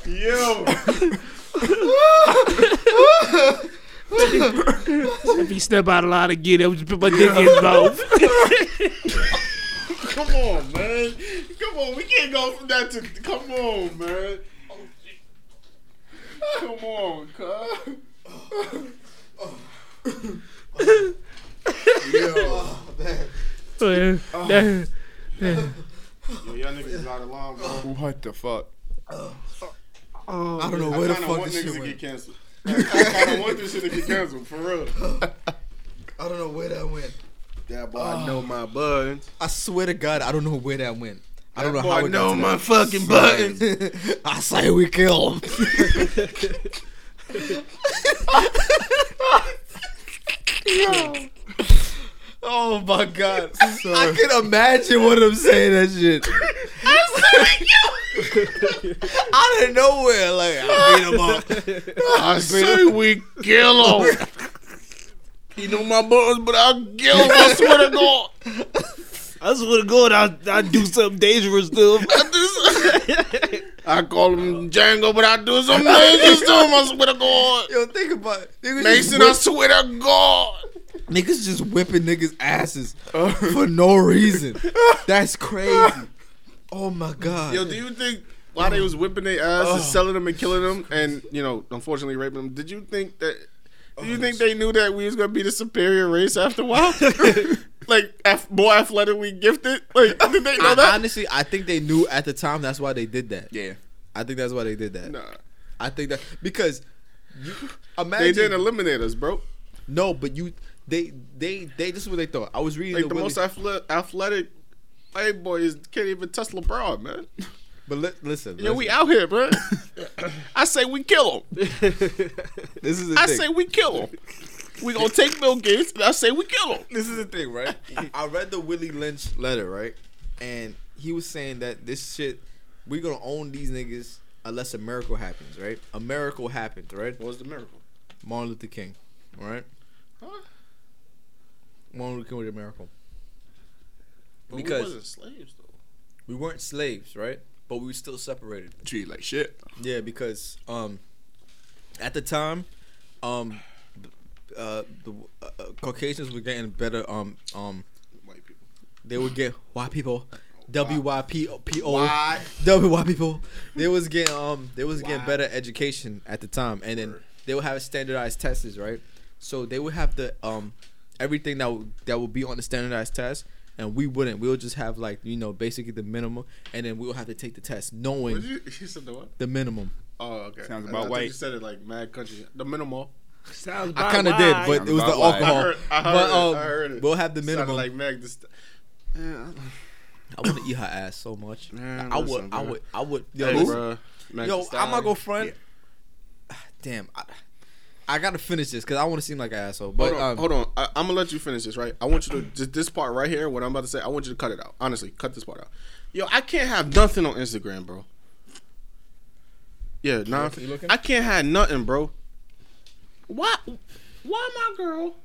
Yo. If he step out of line again, I would just put my dick in his mouth. Come on, man. Come on. We can't go from that to. Come on, man. Come on, cuz. Yeah. Yeah. Yo, y'all niggas is out of line, bro. What the fuck? I don't know where the kinda fuck want this niggas shit to went. get canceled. I kind of want this shit to get canceled, for real. I don't know where that went. That boy, I know ah. my buttons. I swear to God, I don't know where that went. I don't know That how boy it know got to my that. fucking buttons. I say we kill him. Oh my god. I can imagine what I'm saying that shit. I'm saying you out of nowhere, like I beat him up. I say we kill him. He know my buttons, but I'll kill him. I swear to God. I swear to God, I I do something dangerous to him. I call him Django, but I do something dangerous to him. I swear to God. Yo, think about it. Niggas Mason, just I swear to God. niggas just whipping niggas' asses uh. for no reason. That's crazy. Oh my god. Yo, do you think while they was whipping their ass and oh. selling them and killing them, and you know, unfortunately raping them, did you think that? Do you think they knew that we was gonna be the superior race after a while? like, af- more athletically gifted? Like, did they know I- that? honestly, I think they knew at the time. That's why they did that. Yeah. I think that's why they did that. Nah, I think that because you, imagine they didn't eliminate us, bro. no, but you they they they this is what they thought. I was reading Like the, the most athletic, athletic white boys can't even touch LeBron, man. but li- listen, Yo, we out here, man. I say we kill him. This is the I thing. say we kill him. We gonna take Bill Gates, and I say we kill him. this is the thing, right? I read the Willie Lynch letter, right? And he was saying that this shit, we're gonna own these niggas unless a miracle happens, right? A miracle happens, right? What was the miracle? Martin Luther King, all right? Huh? Martin Luther King was a miracle. But Because- we wasn't slaves though. We weren't slaves, right? But we were still separated. Treat like shit. Yeah, because um, at the time, um, uh, the uh, uh, Caucasians were getting better. Um, um, White people. they would get white people, W Y P P O? W Y people. They was getting um, they was getting better education at the time, and then they would have standardized tests, right? So they would have the um, everything that that would be on the standardized test. And we wouldn't. We'll just have like you know basically the minimum, and then we'll have to take the test knowing you, you said the what? the minimum. Oh, okay. Sounds about I thought white. You said it like mad country. The minimal. Sounds I kind of did, but Sounds it was the about alcohol. I heard, I heard but it. um, I heard it. we'll have the Sounded minimum. like Meg. This. Yeah, I want to eat her ass so much. Man, I listen, would, I bro. would, I would. Yo, hey, listen. yo, I'm Stallion. not gonna front. Damn, I, I gotta finish this because I want to seem like an asshole. But hold on, um, hold on. I, I'm gonna let you finish this, right? I want you to just this part right here. What I'm about to say, I want you to cut it out. Honestly, cut this part out. Yo, I can't have nothing on Instagram, bro. Yeah, nah. I can't have nothing, bro. Why? Why my girl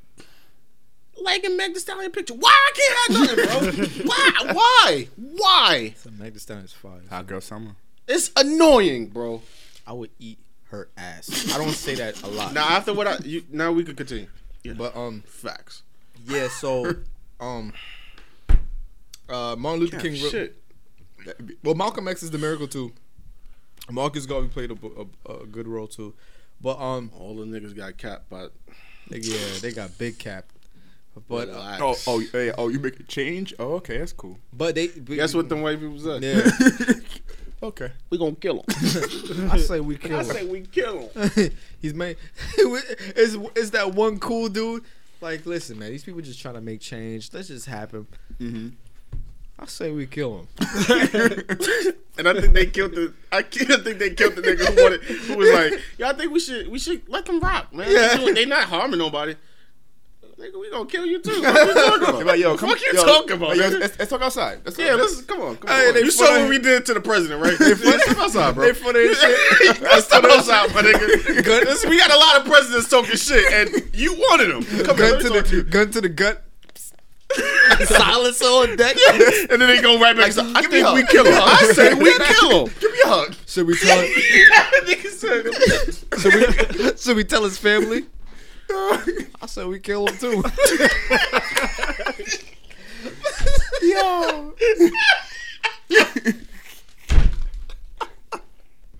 liking Meg Thee Stallion picture. Why I can't have nothing, bro? Why? Why? Why? So Meg Thee Stallion is fire. Hot girl summer. It's annoying, bro. I would eat her ass. I don't say that a lot. Now after what I you now we can continue. But um, Facts. yeah. So um, uh, Martin Luther King. wrote- Shit. Well, Malcolm X is the miracle too. Marcus Garvey played a, a, a good role too, but um, All the niggas got capped, but yeah, they got big cap. But uh. Oh, oh, hey, oh, you make a change? Oh, okay, that's cool. but they but, Guess what the white people said? Yeah, Okay. We gonna kill him. I say we kill I him. I say we kill him. He's made. is is that one cool dude? Like, listen, man, these people just trying to make change. Let's just happen. Mm-hmm. I say we kill him. And I think they killed the. I can't think they killed the nigga who wanted, who was like, "Yeah, I think we should we should let them rock, man. Yeah. They, they not harming nobody. Nigga, we gonna kill you too. What you talking about? Like, yo, come Fuck you yo, talking about, yo, let's, let's talk outside. Let's Yeah, let's come on, come Hey, on. You saw funny. what we did to the president, right? Let's step outside, bro. They funny shit. Let's step outside, my nigga. This- we got a lot of presidents talking shit, and you wanted them. Come gun let to me talk to the you. gun to the gut. Silence on deck. And then they go right back. I give me a think we hug. kill him. I say we kill him. Give me a hug. Should we tell? Nigga said, should we? Should we tell his family? I said we kill him too. Yo.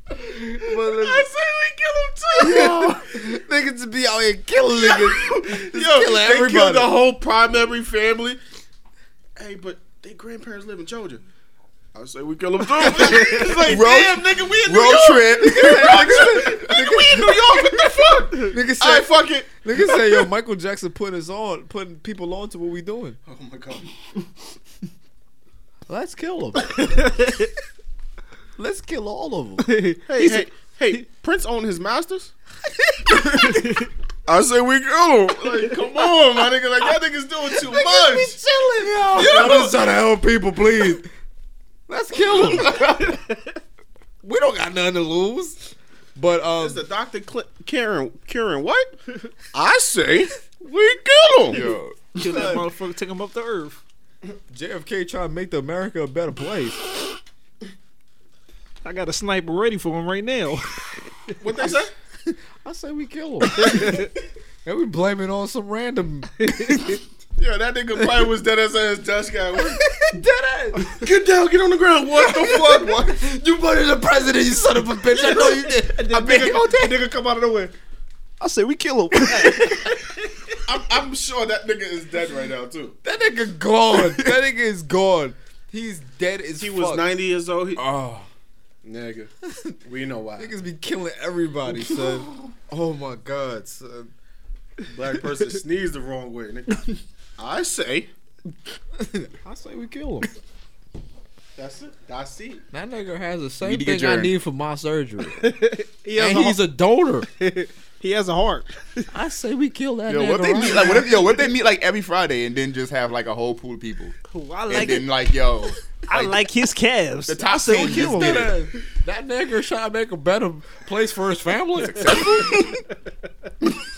But I say we kill him too. Yo, niggas to be out here killing niggas. Just Yo, killing they everybody. killed the whole primary family. Hey, but their grandparents live in Georgia. I say we kill them too. it's like, Road- damn, nigga, we in New Road York. trip. Nigga, we in New York. What the fuck? Niggas All right, say, fuck it. niggas say, yo, Michael Jackson putting us on, putting people on to what we doing. Oh my god. Let's kill them. Let's kill all of them. Hey, hey, hey, Prince owned his masters. I say we kill him. Like, come on, my nigga. Like that nigga's doing too much. chilling, yo. I'm just trying to help people, please. Let's kill them. we don't got nothing to lose. But um, It's the Dr. Cl- Karen, Karen, what? I say we kill him. Yo. Kill that motherfucker, take him up to earth. JFK trying to make the America a better place. I got a sniper ready for him right now. What they say? I say we kill him. and we blame it on some random Yo, that nigga probably was dead as his desk guy. dead ass. Get down, get on the ground. What the fuck? What? You voted the president, you son of a bitch. I know you did. I nigga, that nigga come out of nowhere. I say we kill him. I'm, I'm sure that nigga is dead right now too. That nigga gone. that nigga is gone. He's dead as He fuck. was 90 years old. He, Oh. nigga, we know why. Niggas be killing everybody, son. Oh my god, son. Black person sneezed the wrong way. Nigga. I say I say we kill him. that's it. That's it. That nigga has the same Need to get thing I need for my surgery. he, has and a, he's a donor. he has a heart. I say we kill that Yo, nigga. what they right meet like? What if yo? What if they meet like every Friday and then just have like a whole pool of people? Ooh, I And like then it. like yo, I like his calves. the top I say we kill him. it. That nigga trying to make a better place for his family.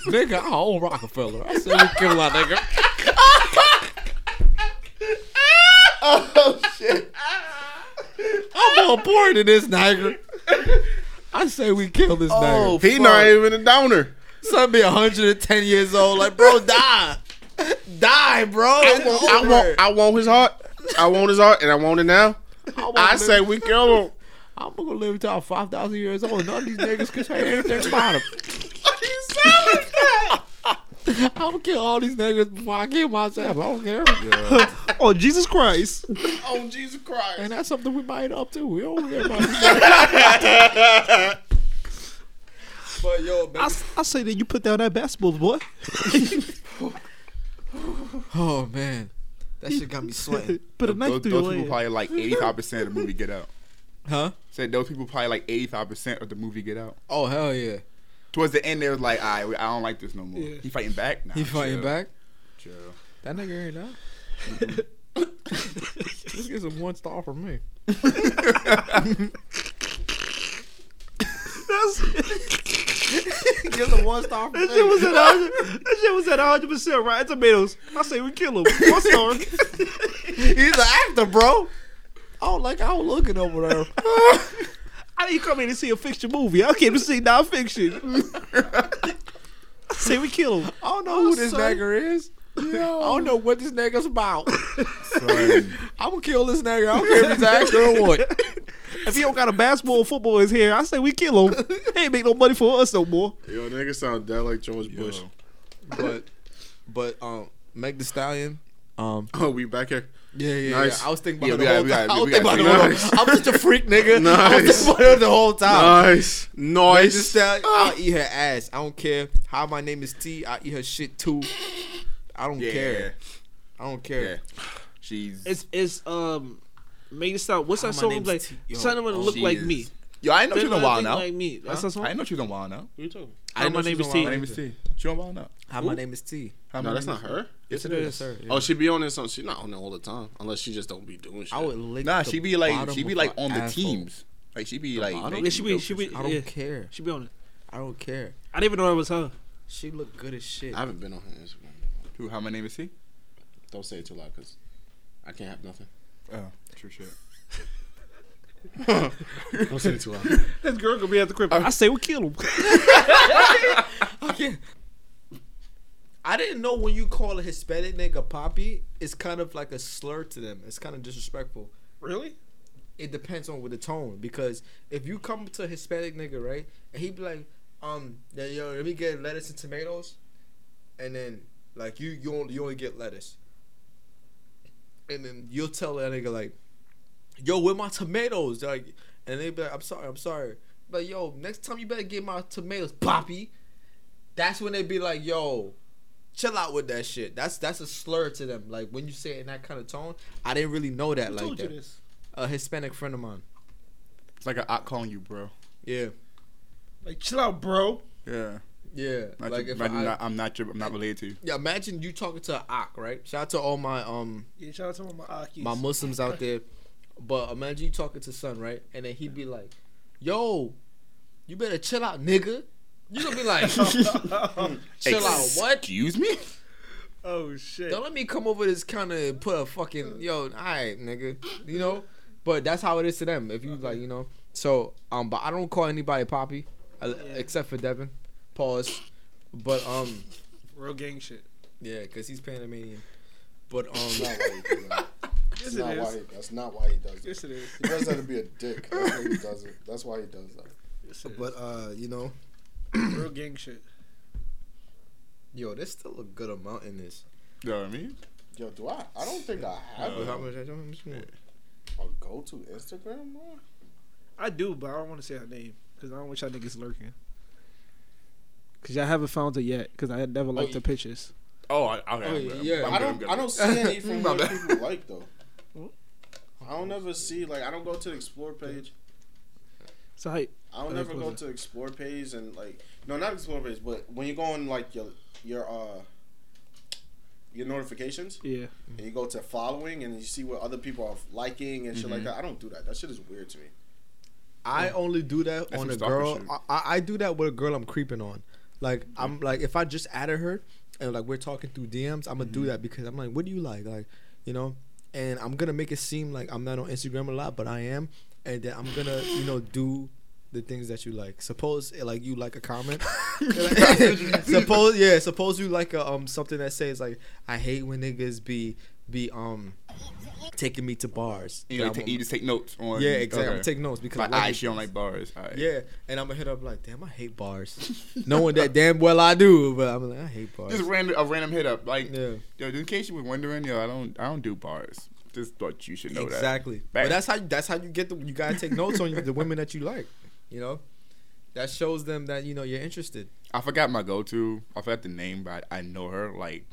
nigga, I own Rockefeller. I say we kill that nigga. Oh shit! I'm more important than this nigga. I say we kill this Oh, nigga. He not even a donor. Son be 110 years old. Like, bro, die. Die, bro. I want, I want, I want his heart. I want his heart, and I want it now. I say we kill him. I'm gonna live until I'm 5,000 years old. None of these niggas can say anything about him. I'm gonna kill all these niggas before I kill myself. I don't care. Oh Jesus Christ! Oh Jesus Christ! And that's something we might up to. We don't care about this. But yo, I, s- I say that you put down that basketball, boy. oh man, that shit got me sweating. Put a knife Those, through those your people probably like eighty five percent of the movie Get Out. Huh? Said those people probably like eighty five percent of the movie Get Out. Oh hell yeah, Towards the end, they was like, "I, I don't like this no more." He fighting back. Nah, he fighting chill, back. Chill. That nigga ain't that. This gives him one star for me. That's Give him one star. For That shit was at hundred. That shit was at hundred percent. Rotten Tomatoes. I say we kill him. One star. He's an actor, bro. I don't like how I'm looking over there. I didn't come in to see a fiction movie. I came to see nonfiction. I say we kill him. I don't know who this nigger is. I don't know what this nigga's about. I'm gonna kill this nigga. I don't care if he's an actor or what. If he don't got a basketball or football in his hair, I say we kill him. He ain't make no money for us no more. Yo, nigga sound dead like George Bush. But, but um, Meg Thee Stallion. Um, Oh, we back here. Yeah, yeah, Nice. yeah. I was thinking about we it the whole time. I was we thinking about it the whole. I'm such a freak, nigga. I was thinking about it the whole time. Nice, Meg Thee nice. I'll eat her ass. I don't care. Hi, my name is T. I eat her shit too. I don't Yeah. care. I don't care. Yeah. She's. It's it's um made it sound. What's that song name's like? T- Yo, Something to oh, look like is- me. Yo, I didn't know she Something was on to Wild think now. Like me. That's Huh? that song. I didn't know she was on Wild now. What you talking? Hi, my name is T. My name is T. She on Wild now. Hi, my name is T. Hi, No, my that's not her. Yes, it Yes, is. sir. Yeah. Oh, she be on this. On she not on it all the time, unless she just don't be doing shit. I would lick Nah, the she be like she be like on the asshole. teams. Like she be like. bottom? Yeah, she be she be. I don't yeah, care. She be on it. I don't care. I didn't even know it was her. She look good as shit. I haven't been on her Instagram. Who? How my name is he? Don't say it too loud, cause I can't have nothing. Oh, true shit. Don't say it too loud. This girl gonna be at the crib. I say we kill him. I can't. I didn't know when you call a Hispanic nigga poppy, it's kind of like a slur to them. It's kind of disrespectful. really? It depends on with the tone because if you come to a Hispanic nigga, right, and he be like, um, yo, let me get lettuce and tomatoes, and then like you you only you only get lettuce, and then you'll tell that nigga like, yo, where my tomatoes? Like, and they be like, I'm sorry, I'm sorry, but yo, next time you better get my tomatoes, poppy. That's when they be like, yo, chill out with that shit. That's that's a slur to them. Like when you say it in that kind of tone, I didn't really know that Who like told you that. this? A Hispanic friend of mine. It's like a op calling you, bro. Yeah, Like chill out, bro. Yeah. yeah. Not like your- if I'm, I, not, I'm not your, I'm not related to you. yeah, imagine you talking to an Ak, right? Shout out to all my um Yeah, shout out to all my Akis. my Muslims out there. But imagine you talking to son, right? And then he'd be like, "Yo, you better chill out, nigga." You gonna be like, "Chill out, what?" Excuse me? oh shit. Don't let me come over this kind of put a fucking yo, all right, nigga. You know, but that's how it is to them. If you like, you know. So, um, but I don't call anybody poppy, uh, except for Devin. Pause. But um, Real gang shit. yeah, cause he's Panamanian. But um, not why he do that. Yes, That's not why he, that's not why he does it. Yes, it is. He does that to be a dick. That's why he does it. That's why he does that. Yes, but uh, you know, real gang shit. yo, there's still a good amount in this. You know what I mean? Yo, do I? I don't think I have But how a, much? How much more? a go to Instagram. Bro. I do, but I don't want to say her name because I don't want y'all niggas lurking. Cause y'all haven't found her yet. Cause I never liked Oh, her pictures. Oh, I, okay. Oh, I'm good. yeah. I'm I good, I'm don't. good. I don't see any from what bad. people like though. I don't ever see like I don't go to the explore page. So I, I don't ever go to explore page and like no not explore page but when you go on like your your uh your notifications yeah. and you go to following and you see what other people are liking and shit like Mhm. that. I don't do that. That shit is weird to me. I only do that That's on a girl. I, I I do that with a girl I'm creeping on. Like I'm like if I just added her and like we're talking through DMs, I'm gonna do that because I'm like, what do you like? Like, you know, and I'm gonna make it seem like I'm not on Instagram a lot, but I am, and then I'm gonna you know do the things that you like. Suppose eh, like you like a comment. suppose yeah. Suppose you like a um something that says like I hate when niggas be be um taking me to bars. You, know, take, you just take notes on. yeah, exactly. I'm Okay. taking notes because Like, I like I it. actually don't like bars. All right. Yeah, and I'm gonna hit up like, damn, I hate bars, knowing that damn well I do, but I'm like, I hate bars. Just random, a random hit up. Like, Yeah, yo, in case you were wondering, yo, I don't, I don't do bars. Just thought you should know that. exactly. But that's how that's how you get the you gotta take notes on the women that you like. You know, that shows them that you know you're interested. I forgot my go-to. I forgot the name, but I know her. Like,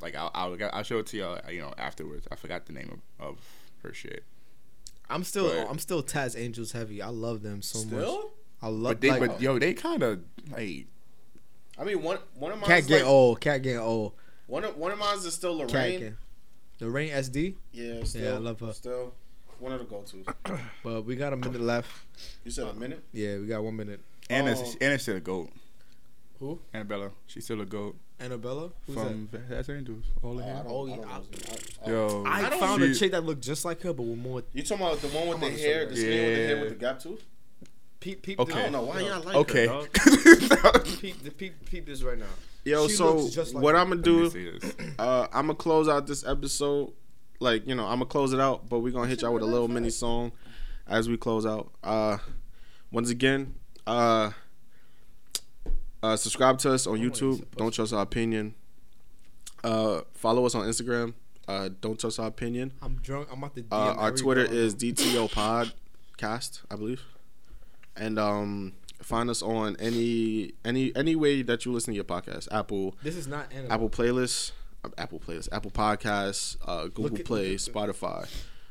like I'll, I'll, I'll show it to y'all. You know, afterwards. I forgot the name of, of her shit. I'm still But- I'm still Taz Angels heavy. I love them so much. I love. But they, like, but yo, they kind of like. I mean one one of mine cat is get like, old. Cat get old. one of one of mine is still Cat Lorraine. The Rain SD, Yeah, still, I love her. Still, one of the go tos. but we got a minute left. You said a minute. Yeah, we got one minute. Anna's Oh. Anna's still a goat. Who? Annabella, she's still a goat Annabella? Who's from Taz Angels. All the Oh, I don't- Oh, I yeah, don't I- know. I- Yo, I, I don't found a chick that looked just like her, but with more. You talking about the one with I'm the hair, the subway. skin with the hair with the gap tooth? Peep, peep. Okay. I don't know why y'all like okay. her, dog. Peep, the peep, peep this right now. Yo, She so just like what her. I'm gonna do? Uh, I'm gonna close out this episode. Like you know, I'm gonna close it out, but we're gonna hit y'all with a little mini song as we close out. Uh, once again, uh, uh, subscribe to us on YouTube. Don't trust our opinion. Uh, follow us on Instagram. Uh, don't trust our opinion. I'm drunk. I'm about to. Uh, our Twitter girl. is DTO Podcast, I believe, and um, find us on any any any way that you listen to your podcast. Apple, This is not Annabelle. Apple Playlists, Apple Playlists, Apple Podcasts, uh, Google at- Play, Spotify,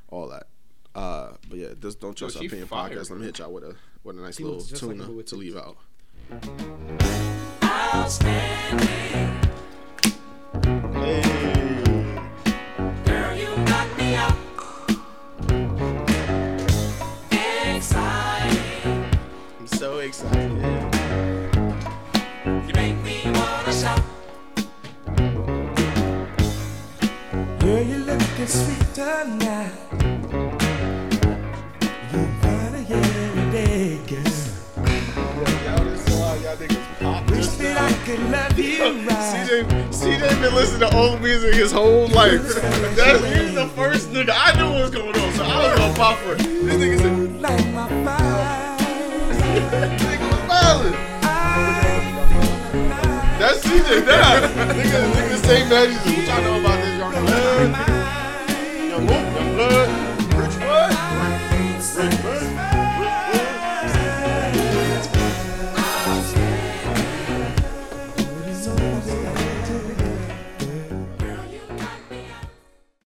all that. Uh, but yeah, just don't trust our she opinion fire, podcast. Let me hit y'all with a with a nice She little looks just like tuna her with to leave out. Girl, you got me up. Excited. I'm so excited. CJ, been listening to old music his whole life. That's he's the first nigga. I knew what was going on, so I was gonna pop for it. This nigga said, Like my fire. nigga was violent. That's CJ. Nah, nigga, nigga, the same magic. What y'all know about this, young man? Bridgewood. Bridgewood. Bridgewood.